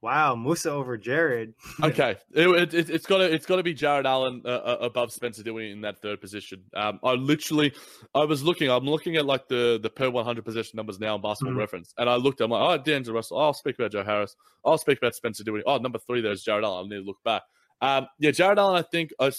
Wow, Musa over Jarrett. okay, it, it, it's got to it's got to be Jarrett Allen uh, uh, above Spencer Dewey in that third position. Um, I literally, I was looking, I'm looking at like the the per 100 possession numbers now on Basketball mm-hmm. Reference, and I looked, I'm like, oh, D'Angelo Russell. Oh, I'll speak about Joe Harris. I'll speak about Spencer Dewey. Oh, number three there's Jarrett Allen. I need to look back, Um, yeah, Jarrett Allen, I think I,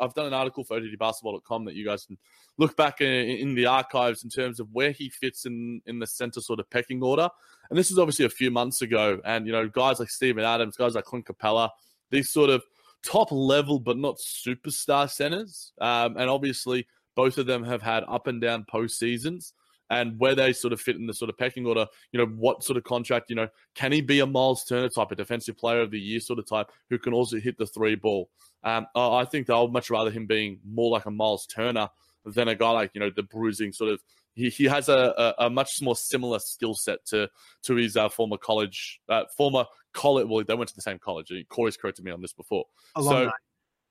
have done an article for OTTBasketball.com that you guys can look back in, in, the archives in terms of where he fits in in the center sort of pecking order. And this is obviously a few months ago. And, you know, guys like Steven Adams, guys like Clint Capela, these sort of top level but not superstar centers. Um, and obviously, both of them have had up and down postseasons and where they sort of fit in the sort of pecking order. You know, what sort of contract, you know, can he be a Miles Turner type, a defensive player of the year sort of type who can also hit the three ball? Um, I think I would much rather him being more like a Miles Turner than a guy like, you know, the bruising sort of. He, he has a, a, a much more similar skill set to to his uh, former college, uh, former college. Well, they went to the same college. Corey's corrected me on this before. Alumni. So,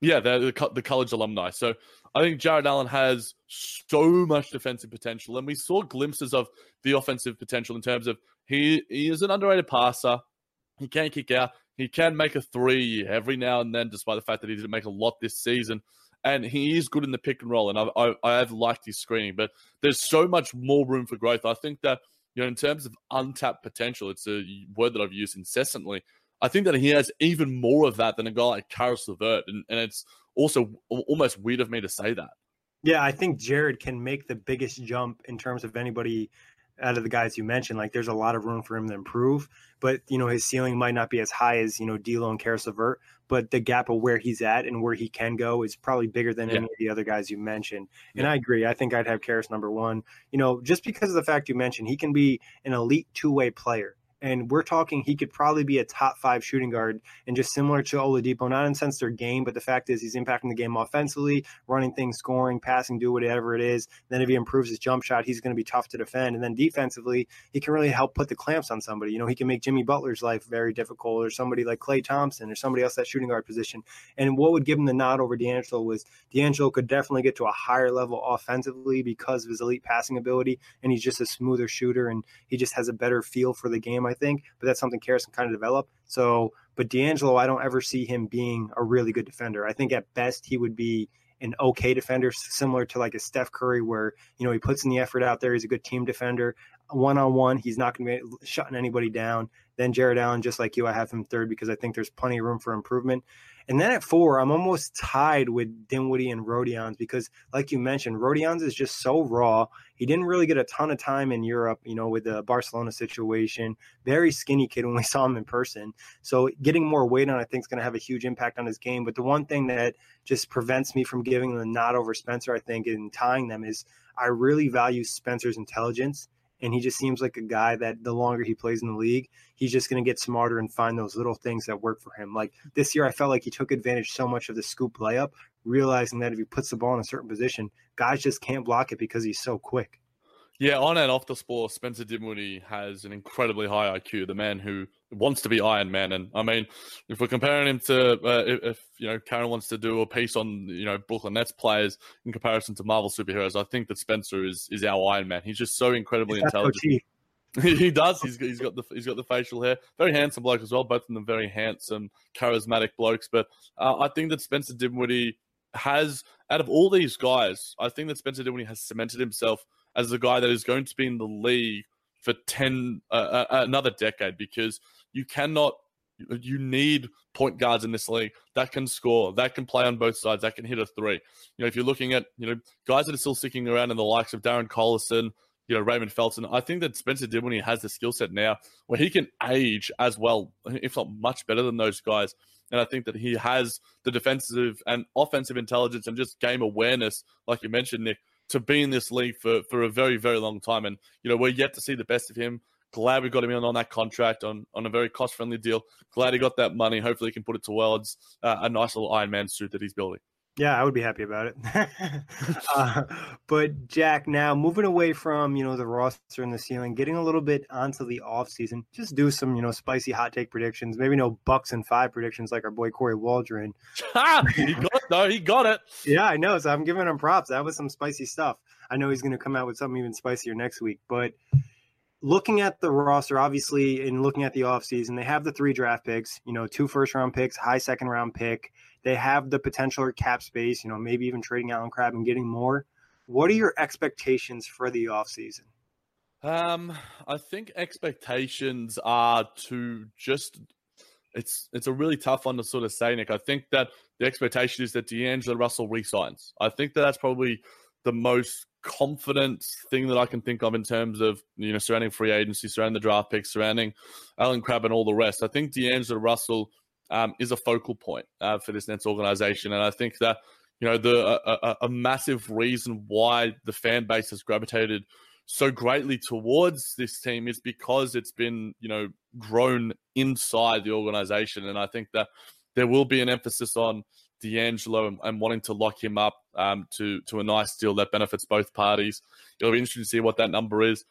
yeah, the, the college alumni. So I think Jarrett Allen has so much defensive potential, and we saw glimpses of the offensive potential in terms of he he is an underrated passer. He can kick out. He can make a three every now and then, despite the fact that he didn't make a lot this season. And he is good in the pick and roll, and I've, I, I have liked his screening. But there's so much more room for growth. I think that you know, in terms of untapped potential, it's a word that I've used incessantly. I think that he has even more of that than a guy like Caris LeVert, and, and it's also almost weird of me to say that. Yeah, I think Jarrett can make the biggest jump in terms of anybody out of the guys you mentioned. Like, there's a lot of room for him to improve, but you know his ceiling might not be as high as you know D'Lo and Caris LeVert, but the gap of where he's at and where he can go is probably bigger than yeah. any of the other guys you mentioned. And yeah. I agree. I think I'd have Caris number one. You know, just because of the fact you mentioned he can be an elite two way player and we're talking he could probably be a top five shooting guard and just similar to Oladipo, not in sense their game, but the fact is he's impacting the game offensively, running things, scoring, passing, do whatever it is. Then if he improves his jump shot, he's going to be tough to defend. And then defensively, he can really help put the clamps on somebody. You know, he can make Jimmy Butler's life very difficult or somebody like Klay Thompson or somebody else that shooting guard position. And what would give him the nod over D'Angelo was D'Angelo could definitely get to a higher level offensively because of his elite passing ability. And he's just a smoother shooter and he just has a better feel for the game, I think. But that's something Caris can kind of develop. So, but D'Angelo, I don't ever see him being a really good defender. I think at best he would be an okay defender, similar to like a Steph Curry, where you know he puts in the effort out there. He's a good team defender. One on one, he's not going to be shutting anybody down. Then Jarrett Allen, just like you, I have him third because I think there's plenty of room for improvement. And then at four, I'm almost tied with Dinwiddie and Rodions because, like you mentioned, Rodions is just so raw. He didn't really get a ton of time in Europe, you know, with the Barcelona situation. Very skinny kid when we saw him in person. So getting more weight on, I think, is going to have a huge impact on his game. But the one thing that just prevents me from giving the nod over Spencer, I think, and tying them is I really value Spencer's intelligence and he just seems like a guy that the longer he plays in the league, he's just going to get smarter and find those little things that work for him. Like this year, I felt like he took advantage so much of the scoop layup, realizing that if he puts the ball in a certain position, guys just can't block it because he's so quick. Yeah, on and off the sport, Spencer Dinwiddie has an incredibly high IQ. The man who wants to be Iron Man, and I mean, if we're comparing him to, uh, if, if, you know, Karen wants to do a piece on you know Brooklyn Nets players in comparison to Marvel superheroes, I think that Spencer is is our Iron Man. He's just so incredibly intelligent. he does. He's he's got the he's got the facial hair. Very handsome bloke as well. Both of them very handsome, charismatic blokes. But uh, I think that Spencer Dinwiddie has, out of all these guys, I think that Spencer Dinwiddie has cemented himself as a guy that is going to be in the league for 10 uh, uh, another decade because you cannot you need point guards in this league that can score, that can play on both sides, that can hit a three. You know, if you're looking at you know guys that are still sticking around in the likes of Darren Collison, you know Raymond Felton, I think that Spencer Dinwiddie has the skill set now where he can age as well, if not much better than those guys. And I think that he has the defensive and offensive intelligence and just game awareness, like you mentioned, Nick, to be in this league for, for a very, very long time. And, you know, we're yet to see the best of him. Glad we got him in on that contract on, on a very cost friendly deal. Glad he got that money. Hopefully, he can put it towards uh, a nice little Iron Man suit that he's building. Yeah, I would be happy about it. uh, but Jack, now moving away from you know the roster and the ceiling, getting a little bit onto the off season, just do some you know spicy hot take predictions. Maybe no Bucks and five predictions like our boy Corey Waldron. he got it, though. He got it. Yeah, I know. So I'm giving him props. That was some spicy stuff. I know he's going to come out with something even spicier next week, but looking at the roster, obviously, and looking at the offseason, they have the three draft picks, you know, two first round picks, high second round pick. They have the potential or cap space, you know, maybe even trading Allen Crabbe and getting more. What are your expectations for the offseason? Um, I think expectations are to just it's it's a really tough one to sort of say, Nick. I think that the expectation is that D'Angelo Russell resigns. I think that that's probably the most confident thing that I can think of in terms of you know surrounding free agency, surrounding the draft picks, surrounding Allen Crabbe and all the rest. I think D'Angelo Russell um, is a focal point uh, for this Nets organization, and I think that you know the a, a, a massive reason why the fan base has gravitated so greatly towards this team is because it's been you know grown inside the organization, and I think that there will be an emphasis on D'Angelo and, and wanting to lock him up um, to to a nice deal that benefits both parties. It'll be interesting to see what that number is.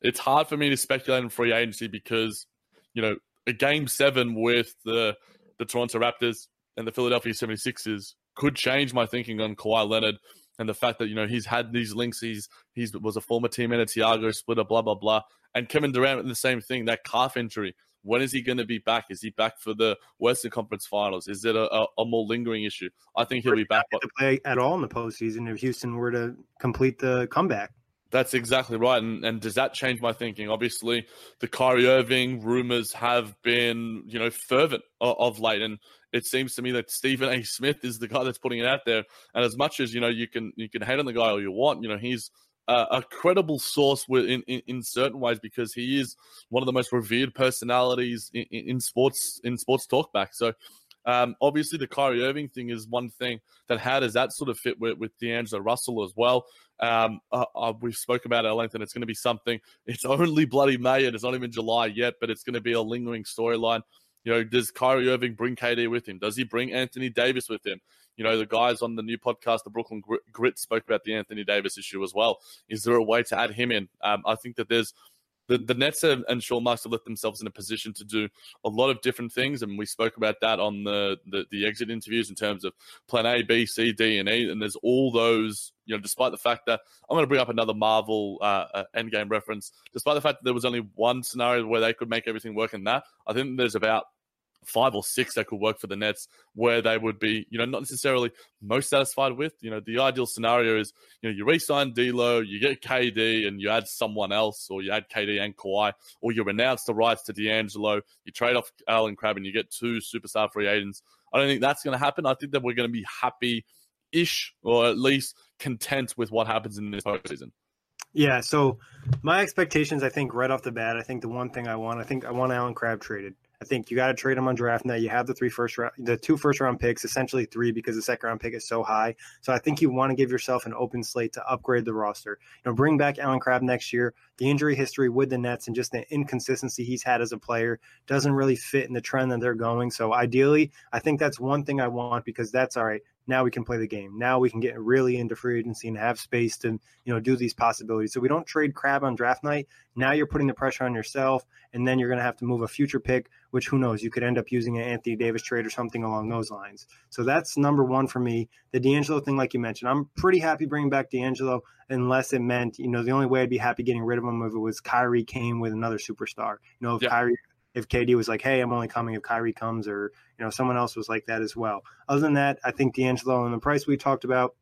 It's hard for me to speculate in free agency because you know a game seven with the the Toronto Raptors and the Philadelphia 76ers could change my thinking on Kawhi Leonard and the fact that you know he's had these links. He's he's was a former teammate at Tiago Splitter, blah blah blah. And Kevin Durant, the same thing. That calf injury when is he going to be back? Is he back for the Western Conference Finals? Is it a, a, a more lingering issue? I think he'll be back. To play at all in the postseason if Houston were to complete the comeback. That's exactly right. And, and does that change my thinking? Obviously, the Kyrie Irving rumors have been, you know, fervent of, of, late. And it seems to me that Stephen A. Smith is the guy that's putting it out there. And as much as, you know, you can you can hate on the guy all you want, you know, he's uh, a credible source in, in, in certain ways because he is one of the most revered personalities in, in sports in sports talkback. So um, obviously the Kyrie Irving thing is one thing that how does that sort of fit with, with D'Angelo Russell as well? Um, uh, uh, we've spoken about it at length and it's going to be something. It's only bloody May and it's not even July yet, but it's going to be a lingering storyline. You know, does Kyrie Irving bring KD with him? Does he bring Anthony Davis with him? You know, the guys on the new podcast, the Brooklyn Grit, spoke about the Anthony Davis issue as well. Is there a way to add him in? Um, I think that there's the, the Nets and, and Sean Marks have left themselves in a position to do a lot of different things, and we spoke about that on the, the, the exit interviews in terms of Plan A, B, C, D, and E. And there's all those, you know, despite the fact that I'm going to bring up another Marvel uh, uh, Endgame reference, despite the fact that there was only one scenario where they could make everything work in that, I think there's about five or six that could work for the Nets where they would be, you know, not necessarily most satisfied with. You know, the ideal scenario is, you know, you re-sign D'Lo, you get KD, and you add someone else, or you add KD and Kawhi, or you renounce the rights to D'Angelo, you trade off Allen Crabbe, and you get two superstar free agents. I don't think that's going to happen. I think that we're going to be happy-ish, or at least content with what happens in this postseason. Yeah, so my expectations, I think, right off the bat, I think the one thing I want, I think I want Allen Crabbe traded. I think you got to trade him on draft night. You have the three first round, the two first round picks, essentially three because the second round pick is so high. So I think you want to give yourself an open slate to upgrade the roster. You know, bring back Allen Crabbe next year. The injury history with the Nets and just the inconsistency he's had as a player doesn't really fit in the trend that they're going. So ideally, I think that's one thing I want because that's all right now we can play the game. Now we can get really into free agency and have space to, you know, do these possibilities. So we don't trade Crabbe on draft night. Now you're putting the pressure on yourself, and then you're going to have to move a future pick, which who knows, you could end up using an Anthony Davis trade or something along those lines. So that's number one for me. The D'Angelo thing, like you mentioned, I'm pretty happy bringing back D'Angelo, unless it meant, you know, the only way I'd be happy getting rid of him if it was Kyrie came with another superstar. You know, if yeah. Kyrie if KD was like, "Hey, I'm only coming if Kyrie comes," or you know, someone else was like that as well. Other than that, I think D'Angelo and the price we talked about,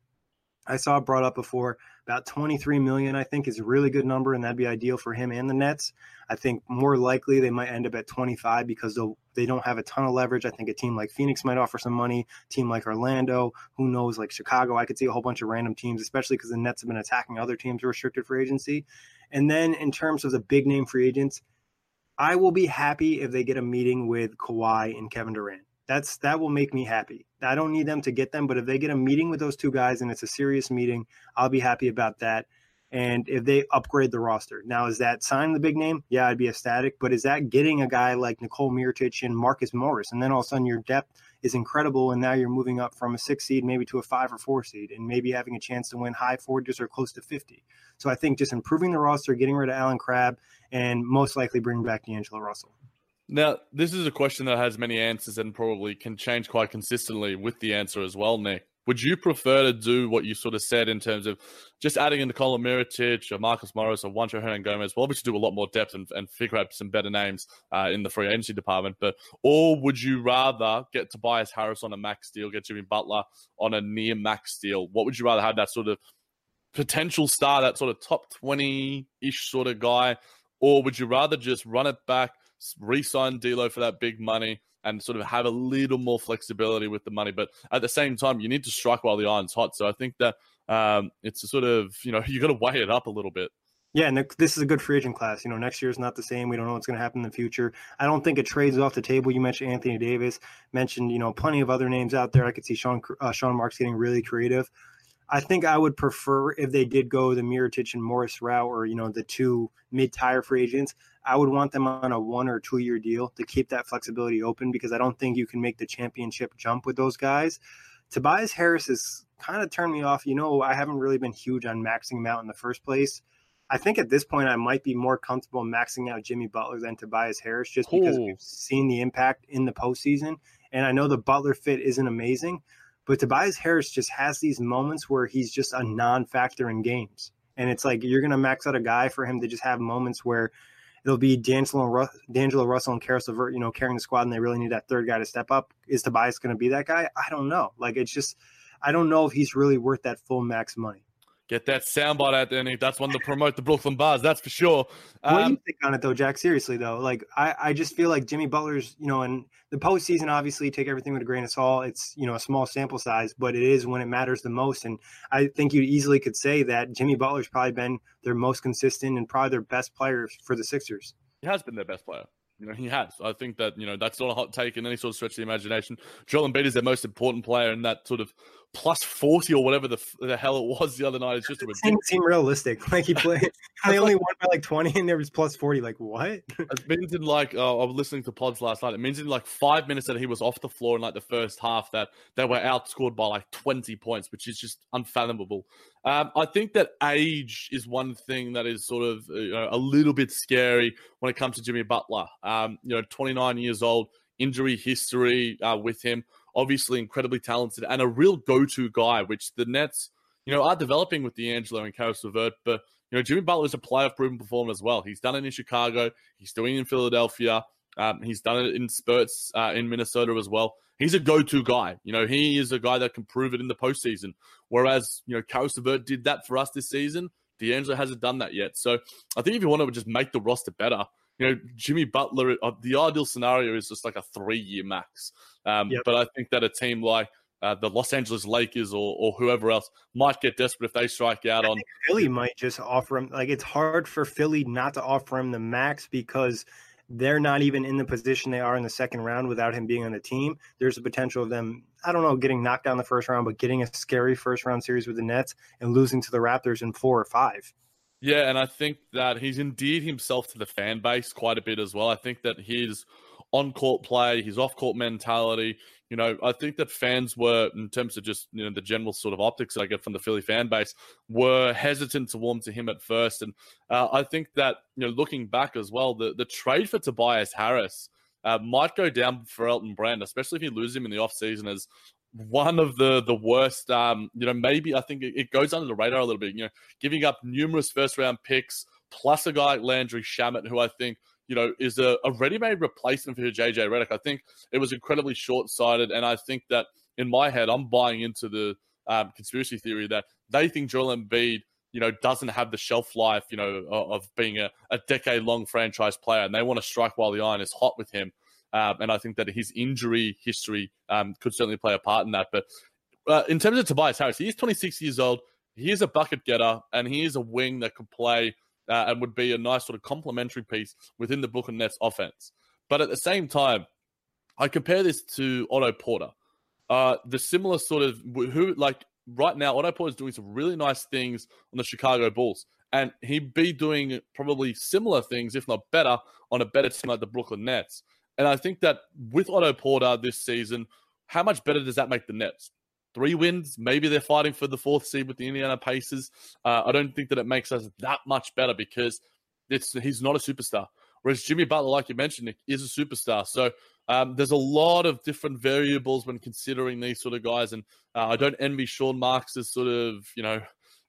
I saw brought up before. About 23 million, I think, is a really good number, and that'd be ideal for him and the Nets. I think more likely they might end up at 25 because they'll they don't have a ton of leverage. I think a team like Phoenix might offer some money. Team like Orlando, who knows, like Chicago, I could see a whole bunch of random teams, especially because the Nets have been attacking other teams restricted for agency. And then in terms of the big name free agents, I will be happy if they get a meeting with Kawhi and Kevin Durant. That's that will make me happy. I don't need them to get them, but if they get a meeting with those two guys and it's a serious meeting, I'll be happy about that. And if they upgrade the roster, now is that signing the big name? Yeah, I'd be ecstatic. But is that getting a guy like Nikola Mirotic and Marcus Morris, and then all of a sudden your depth is incredible, and now you're moving up from a six seed maybe to a five or four seed, and maybe having a chance to win high 40s or close to 50. So I think just improving the roster, getting rid of Allen Crabbe, and most likely bringing back D'Angelo Russell. Now, this is a question that has many answers and probably can change quite consistently with the answer as well, Nick. Would you prefer to do what you sort of said in terms of just adding in Nikola Mirotic or Marcus Morris or Juancho Hernangomez? We'll obviously do a lot more depth and, and figure out some better names uh, in the free agency department. But or would you rather get Tobias Harris on a max deal, get Jimmy Butler on a near max deal? What would you rather have that sort of potential star, that sort of top twenty ish sort of guy, or would you rather just run it back, re-sign D'Lo for that big money? And sort of have a little more flexibility with the money. But at the same time, you need to strike while the iron's hot. So I think that um, it's a sort of you know you got to weigh it up a little bit. Yeah, and this is a good free agent class. You know, next year is not the same. We don't know what's going to happen in the future. I don't think it trades off the table. You mentioned Anthony Davis, mentioned you know plenty of other names out there. I could see Sean uh, Sean Marks getting really creative. I think I would prefer if they did go the Mirotic and Morris route, or you know the two mid-tire free agents. I would want them on a one or two year deal to keep that flexibility open because I don't think you can make the championship jump with those guys. Tobias Harris has kind of turned me off. You know, I haven't really been huge on maxing him out in the first place. I think at this point I might be more comfortable maxing out Jimmy Butler than Tobias Harris just because we've seen the impact in the postseason. And I know the Butler fit isn't amazing, but Tobias Harris just has these moments where he's just a non factor in games. And it's like you're going to max out a guy for him to just have moments where it'll be D'Angelo, Ru- D'Angelo Russell and Caris LeVert, you know, carrying the squad and they really need that third guy to step up. Is Tobias going to be that guy? I don't know. Like, it's just, I don't know if he's really worth that full max money. Get that soundbite out there, Nick. That's one to promote the Brooklyn Bars. That's for sure. Um, what do you um, think on it though, Jack? Seriously though, like I, I just feel like Jimmy Butler's, you know, in the postseason, obviously take everything with a grain of salt. It's you know a small sample size, but it is when it matters the most. And I think you easily could say that Jimmy Butler's probably been their most consistent and probably their best player for the Sixers. He has been their best player. You know, he has. I think that, you know, that's not a hot take in any sort of stretch of the imagination. Joel Embiid is their most important player in that sort of plus 40 or whatever the, the hell it was the other night. It's just a. It seemed realistic. Like he played, they only won by like 20 and there was plus 40. Like what? it means in like, uh, I was listening to pods last night. It means in like five minutes that he was off the floor in like the first half that they were outscored by like 20 points, which is just unfathomable. Um, I think that age is one thing that is sort of uh, you know, a little bit scary when it comes to Jimmy Butler. Um, you know, 29 years old, injury history uh, with him obviously incredibly talented and a real go-to guy, which the Nets, you know, are developing with D'Angelo and Caris LeVert. But you know, Jimmy Butler is a playoff proven performer as well. He's done it in Chicago. He's doing it in Philadelphia. Um, he's done it in spurts uh, in Minnesota as well. He's a go-to guy. You know, he is a guy that can prove it in the postseason. Whereas, you know, Caris LeVert did that for us this season. D'Angelo hasn't done that yet. So I think if you want to just make the roster better, you know, Jimmy Butler, uh, the ideal scenario is just like a three year max. Um, yep. But I think that a team like uh, the Los Angeles Lakers or, or whoever else might get desperate if they strike out on. Philly might just offer him, like, it's hard for Philly not to offer him the max because they're not even in the position they are in the second round without him being on the team. There's a potential of them, I don't know, getting knocked down the first round, but getting a scary first round series with the Nets and losing to the Raptors in four or five. Yeah, and I think that he's endeared himself to the fan base quite a bit as well. I think that his on court play, his off court mentality, you know, I think that fans were, in terms of just, you know, the general sort of optics I get from the Philly fan base, were hesitant to warm to him at first. And uh, I think that, you know, looking back as well, the, the trade for Tobias Harris uh, might go down for Elton Brand, especially if you lose him in the offseason as one of the the worst. Um, you know, maybe I think it, it, goes under the radar a little bit. You know, giving up numerous first round picks plus a guy like Landry Shamet, who I think you know is a, a ready made replacement for JJ Redick. I think it was incredibly short sighted, and I think that in my head, I'm buying into the um, conspiracy theory that they think Joel Embiid you know, doesn't have the shelf life, you know, of, of being a, a decade long franchise player. And they want to strike while the iron is hot with him. Um, and I think that his injury history um, could certainly play a part in that. But uh, in terms of Tobias Harris, he is 26 years old. He is a bucket getter, and he is a wing that could play uh, and would be a nice sort of complementary piece within the Brooklyn Nets offense. But at the same time, I compare this to Otto Porter. Uh, the similar sort of who like right now, Otto Porter is doing some really nice things on the Chicago Bulls, and he'd be doing probably similar things, if not better, on a better team like the Brooklyn Nets. And I think that with Otto Porter this season, how much better does that make the Nets? Three wins, maybe they're fighting for the fourth seed with the Indiana Pacers. Uh, I don't think that it makes us that much better because it's he's not a superstar. Whereas Jimmy Butler, like you mentioned, is a superstar. So um, there's a lot of different variables when considering these sort of guys, and uh, I don't envy Sean Marks' as sort of you know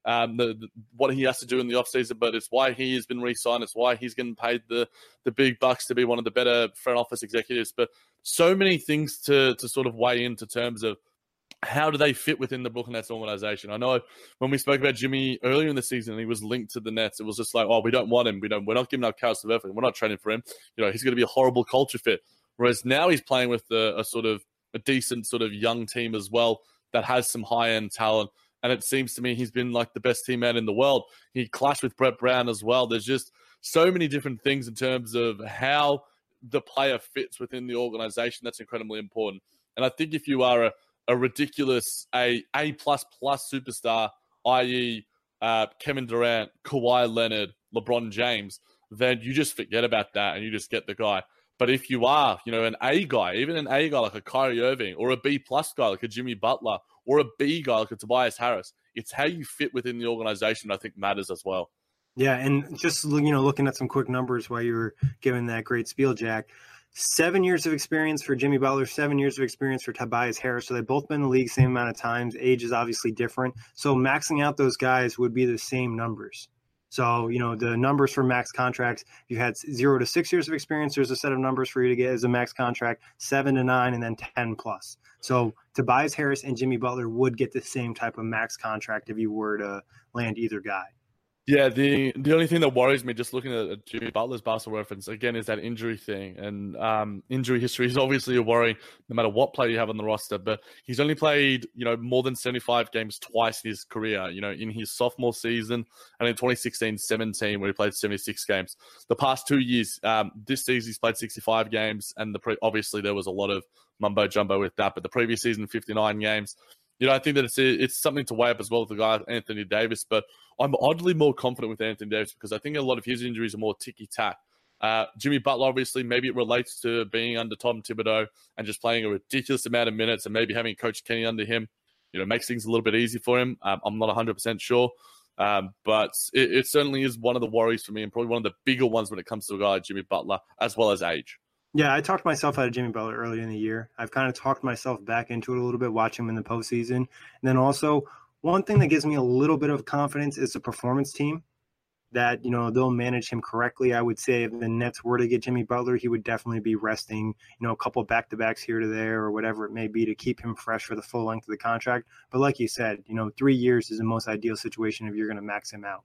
um, the, the, what he has to do in the offseason, but it's why he has been re-signed. It's why he's getting paid the the big bucks to be one of the better front office executives. But so many things to to sort of weigh into terms of how do they fit within the Brooklyn Nets organization? I know when we spoke about Jimmy earlier in the season, he was linked to the Nets. It was just like, oh, we don't want him. We don't. We're not giving up Caris LeVert. We're not trading for him. You know, he's going to be a horrible culture fit. Whereas now he's playing with a, a sort of a decent sort of young team as well that has some high end talent. And it seems to me he's been like the best teammate in the world. He clashed with Brett Brown as well. There's just so many different things in terms of how the player fits within the organization. That's incredibly important. And I think if you are a, a ridiculous A A plus plus superstar, i.e., uh, Kevin Durant, Kawhi Leonard, LeBron James, then you just forget about that and you just get the guy. But if you are, you know, an A guy, even an A guy like a Kyrie Irving, or a B plus guy like a Jimmy Butler, or a B guy like a Tobias Harris, it's how you fit within the organization. I think matters as well. Yeah, and just you know, looking at some quick numbers while you were giving that great spiel, Jack. Seven years of experience for Jimmy Butler, seven years of experience for Tobias Harris. So they've both been in the league same amount of times. Age is obviously different. So maxing out those guys would be the same numbers. So, you know, the numbers for max contracts, you had zero to six years of experience, there's a set of numbers for you to get as a max contract, seven to nine, and then 10 plus. So Tobias Harris and Jimmy Butler would get the same type of max contract if you were to land either guy. Yeah, the the only thing that worries me just looking at Jimmy Butler's basketball reference again is that injury thing, and um, injury history is obviously a worry no matter what player you have on the roster. But he's only played you know more than seventy five games twice in his career. You know, in his sophomore season and in 2016-17 where he played seventy six games. The past two years, um, this season he's played sixty five games, and the pre- obviously there was a lot of mumbo jumbo with that. But the previous season, fifty nine games you know, I think that it's it's something to weigh up as well with the guy Anthony Davis. But I'm oddly more confident with Anthony Davis because I think a lot of his injuries are more ticky tack. Uh, Jimmy Butler, obviously, maybe it relates to being under Tom Thibodeau and just playing a ridiculous amount of minutes, and maybe having Coach Kenny under him, you know, makes things a little bit easy for him. Um, I'm not 100 percent sure, um, but it, it certainly is one of the worries for me, and probably one of the bigger ones when it comes to a guy like Jimmy Butler, as well as age. Yeah, I talked myself out of Jimmy Butler early in the year. I've kind of talked myself back into it a little bit, watching him in the postseason. And then also, one thing that gives me a little bit of confidence is the performance team that, you know, they'll manage him correctly. I would say if the Nets were to get Jimmy Butler, he would definitely be resting, you know, a couple back to backs here to there or whatever it may be to keep him fresh for the full length of the contract. But like you said, you know, three years is the most ideal situation if you're going to max him out.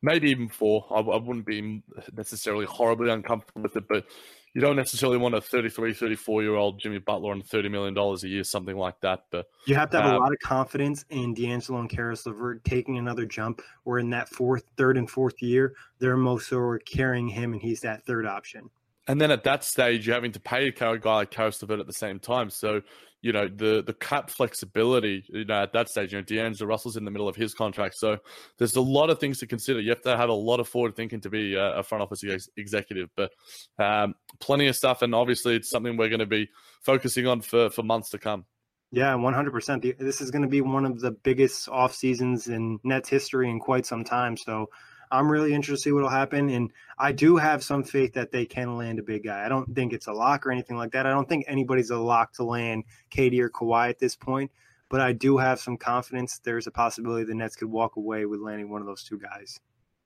Maybe even four. I, I wouldn't be necessarily horribly uncomfortable with it, but you don't necessarily want a 33, 34 year old Jimmy Butler on $30 million a year, something like that. But you have to have um, a lot of confidence in D'Angelo and Caris LeVert taking another jump. Or in that fourth, third, and fourth year, they're most carrying him, and he's that third option. And then at that stage, you're having to pay a guy like Caris LeVert at the same time. So you know the the cap flexibility you know at that stage you know D'Angelo Russell's in the middle of his contract. So there's a lot of things to consider. You have to have a lot of forward thinking to be a, front office ex- executive but um, plenty of stuff and obviously it's something we're going to be focusing on for for months to come. Yeah 100% this is going to be one of the biggest off seasons in Nets history in quite some time. So I'm really interested to see what'll happen. And I do have some faith that they can land a big guy. I don't think it's a lock or anything like that. I don't think anybody's a lock to land KD or Kawhi at this point. But I do have some confidence there's a possibility the Nets could walk away with landing one of those two guys.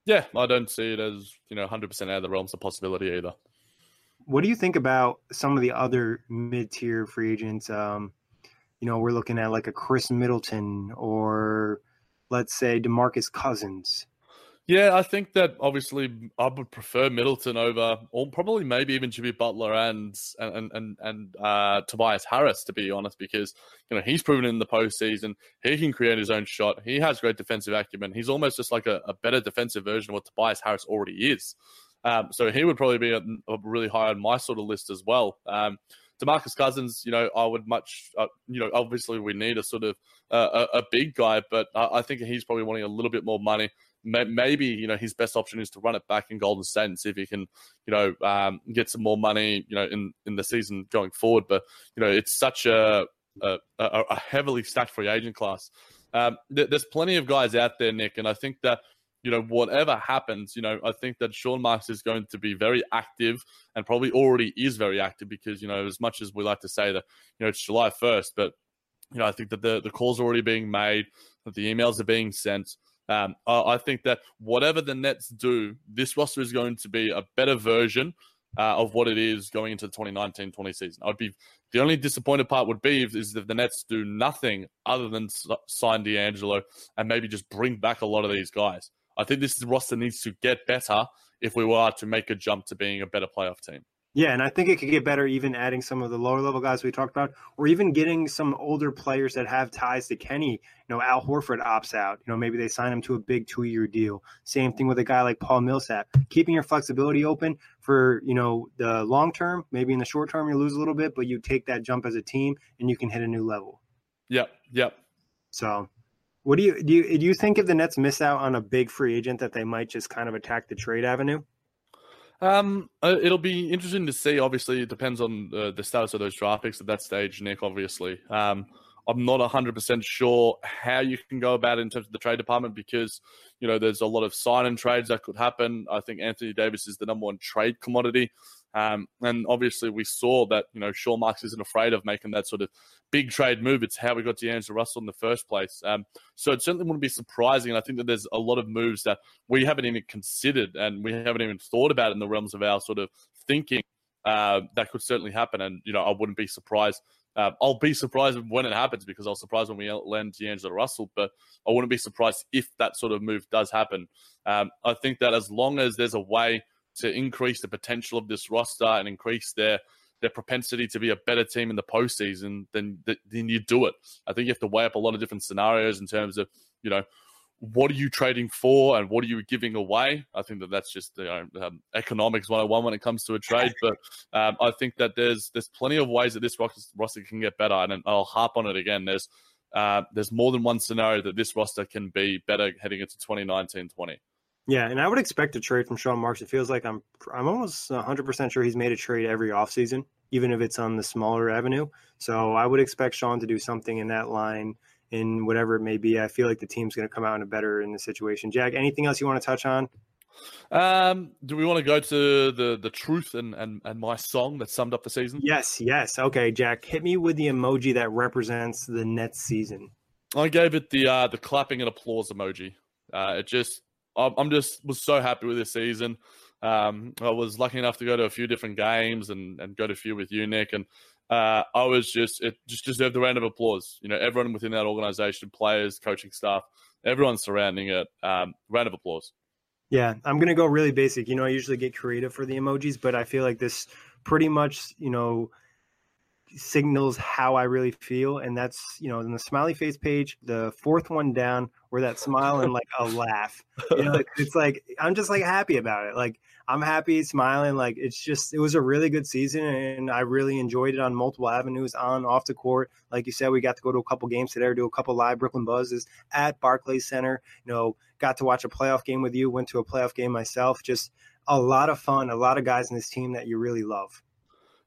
Yeah, I don't see it as, you know, 100% out of the realms of possibility either. What do you think about some of the other mid tier free agents? Um, you know, we're looking at like a Khris Middleton or let's say DeMarcus Cousins. Yeah, I think that obviously I would prefer Middleton over, or probably maybe even Jimmy Butler and and and and uh, Tobias Harris, to be honest, because you know he's proven in the postseason he can create his own shot. He has great defensive acumen. He's almost just like a, a better defensive version of what Tobias Harris already is. Um, so he would probably be a, a really high on my sort of list as well. Um, DeMarcus Cousins, you know, I would much, uh, you know, obviously we need a sort of uh, a, a, big guy, but I, I, think he's probably wanting a little bit more money maybe you know his best option is to run it back in Golden State and see if he can you know um, get some more money you know in in the season going forward. But you know it's such a a, a heavily stacked free agent class. Um, th- there's plenty of guys out there, Nick, and I think that you know whatever happens, you know I think that Sean Marks is going to be very active and probably already is very active because you know as much as we like to say that you know it's July 1st, but you know I think that the the calls are already being made, that the emails are being sent. Um, I, I, think that whatever the Nets do, this roster is going to be a better version uh, of what it is going into the 2019-20 season. I'd be the only disappointed part would be if, is if the Nets do nothing other than sign D'Angelo and maybe just bring back a lot of these guys. I think this roster needs to get better if we were to make a jump to being a better playoff team. Yeah, and I think it could get better even adding some of the lower level guys we talked about, or even getting some older players that have ties to Kenny. You know, Al Horford opts out. You know, maybe they sign him to a big two year deal. Same thing with a guy like Paul Millsap. Keeping your flexibility open for, you know, the long term, maybe in the short term you lose a little bit, but you take that jump as a team and you can hit a new level. Yep, yep. So what do you do you do you think if the Nets miss out on a big free agent that they might just kind of attack the trade avenue? Um, uh, it'll be interesting to see. Obviously, it depends on uh, the status of those draft picks at that stage, Nick. Obviously, um, I'm not 100% sure how you can go about it in terms of the trade department because, you know, there's a lot of sign and trades that could happen. I think Anthony Davis is the number one trade commodity. Um, and obviously, we saw that, you know, Sean Marks isn't afraid of making that sort of big trade move. It's how we got D'Angelo Russell in the first place. Um, so it certainly wouldn't be surprising. And I think that there's a lot of moves that we haven't even considered and we haven't even thought about in the realms of our sort of thinking uh, that could certainly happen. And, you know, I wouldn't be surprised. Uh, I'll be surprised when it happens because I'll surprised when we land D'Angelo Russell, but I wouldn't be surprised if that sort of move does happen. Um, I think that as long as there's a way to increase the potential of this roster and increase their their propensity to be a better team in the postseason, then then you do it. I think you have to weigh up a lot of different scenarios in terms of you know what are you trading for and what are you giving away? I think that that's just you know, um, economics 101 when it comes to a trade. But um, I think that there's there's plenty of ways that this roster can get better, and I'll harp on it again. There's uh, there's more than one scenario that this roster can be better heading into 2019-20. Yeah, and I would expect a trade from Sean Marks. It feels like I'm I'm almost 100% sure he's made a trade every offseason, even if it's on the smaller avenue. So I would expect Sean to do something in that line in whatever it may be. I feel like the team's going to come out in a better in the situation. Jack, anything else you want to touch on? Um, do we want to go to the the truth and, and and my song that summed up the season? Yes, yes. Okay, Jack, hit me with the emoji that represents the Nets season. I gave it the uh the clapping and applause emoji. Uh, it just I'm just was so happy with this season. Um, I was lucky enough to go to a few different games and, and go to a few with you, Nick, and uh, I was just it just deserved a round of applause. You know, everyone within that organization, players, coaching staff, everyone surrounding it, um, round of applause. Yeah, I'm gonna go really basic. You know, I usually get creative for the emojis, but I feel like this pretty much, you know, signals how I really feel. And that's, you know, in the smiley face page, the fourth one down, where that smile and like a laugh. You know, it's like I'm just like happy about it. Like I'm happy, smiling. Like it's just it was a really good season, and I really enjoyed it on multiple avenues, on off the court. Like you said, we got to go to a couple games today, do a couple live Brooklyn Buzzes at Barclays Center. You know, got to watch a playoff game with you. Went to a playoff game myself. Just a lot of fun. A lot of guys in this team that you really love.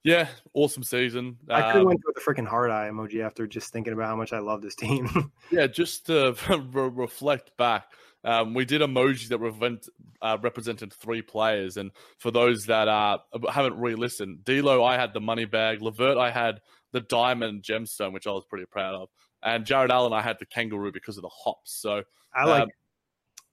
Yeah, awesome season. I could have um, went with a freaking heart eye emoji after just thinking about how much I love this team. yeah, just to re- reflect back, um, we did emojis that revent, uh, represented three players, and for those that uh, haven't re-listened, D'Lo, I had the money bag. Levert, I had the diamond gemstone, which I was pretty proud of, and Jarrett Allen, I had the kangaroo because of the hops. So I like um,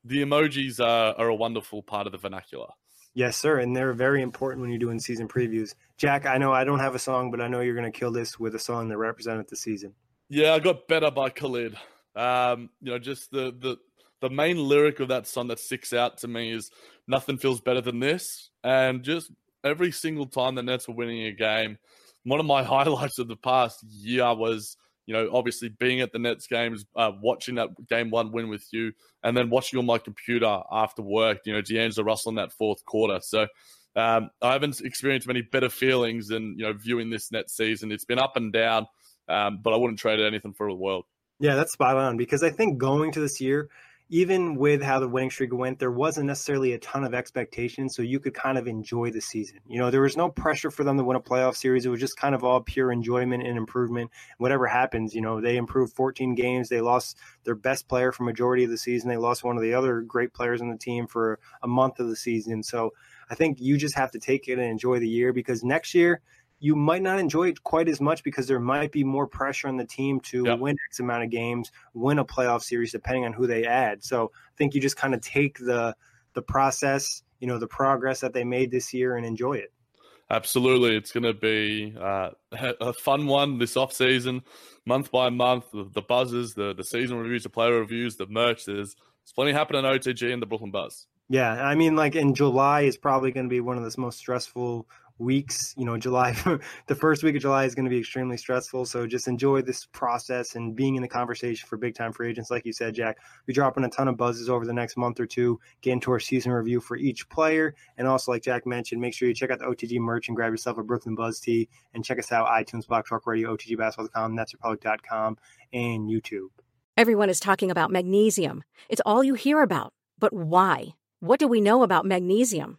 the emojis are, are a wonderful part of the vernacular. Yes, sir. And they're very important when you're doing season previews. Jack, I know I don't have a song, but I know you're going to kill this with a song that represented the season. Yeah, I got better by Khalid. Um, you know, just the the the main lyric of that song that sticks out to me is "Nothing feels better than this," and just every single time the Nets were winning a game, one of my highlights of the past year was you know, obviously being at the Nets games, uh, watching that game one win with you, and then watching on my computer after work, you know, D'Angelo Russell in that fourth quarter. So um, I haven't experienced many better feelings than, you know, viewing this Nets season. It's been up and down, um, but I wouldn't trade anything for the world. Yeah, that's spot on because I think going to this year, even with how the winning streak went, there wasn't necessarily a ton of expectation. So you could kind of enjoy the season. You know, there was no pressure for them to win a playoff series. It was just kind of all pure enjoyment and improvement. Whatever happens, you know, they improved 14 games. They lost their best player for majority of the season. They lost one of the other great players on the team for a month of the season. So I think you just have to take it and enjoy the year because next year you might not enjoy it quite as much because there might be more pressure on the team to yep. win X amount of games, win a playoff series, depending on who they add. So I think you just kind of take the the process, you know, the progress that they made this year and enjoy it. Absolutely, it's going to be uh, a fun one this off season, month by month. The, the buzzes, the the season reviews, the player reviews, the merch. There's, there's plenty happening OTG and the Brooklyn Buzz. Yeah, I mean, like in July is probably going to be one of the most stressful weeks. You know, July, the first week of July is going to be extremely stressful. So just enjoy this process and being in the conversation for big time free agents. Like you said, Jack, we're dropping a ton of buzzes over the next month or two, get into our season review for each player. And also, like Jack mentioned, make sure you check out the OTG merch and grab yourself a Brooklyn Buzz tee and check us out iTunes, Blog Talk Radio, OTGBasketball.com, NetsRepublic.com, and YouTube. Everyone is talking about magnesium. It's all you hear about. But why? What do we know about magnesium?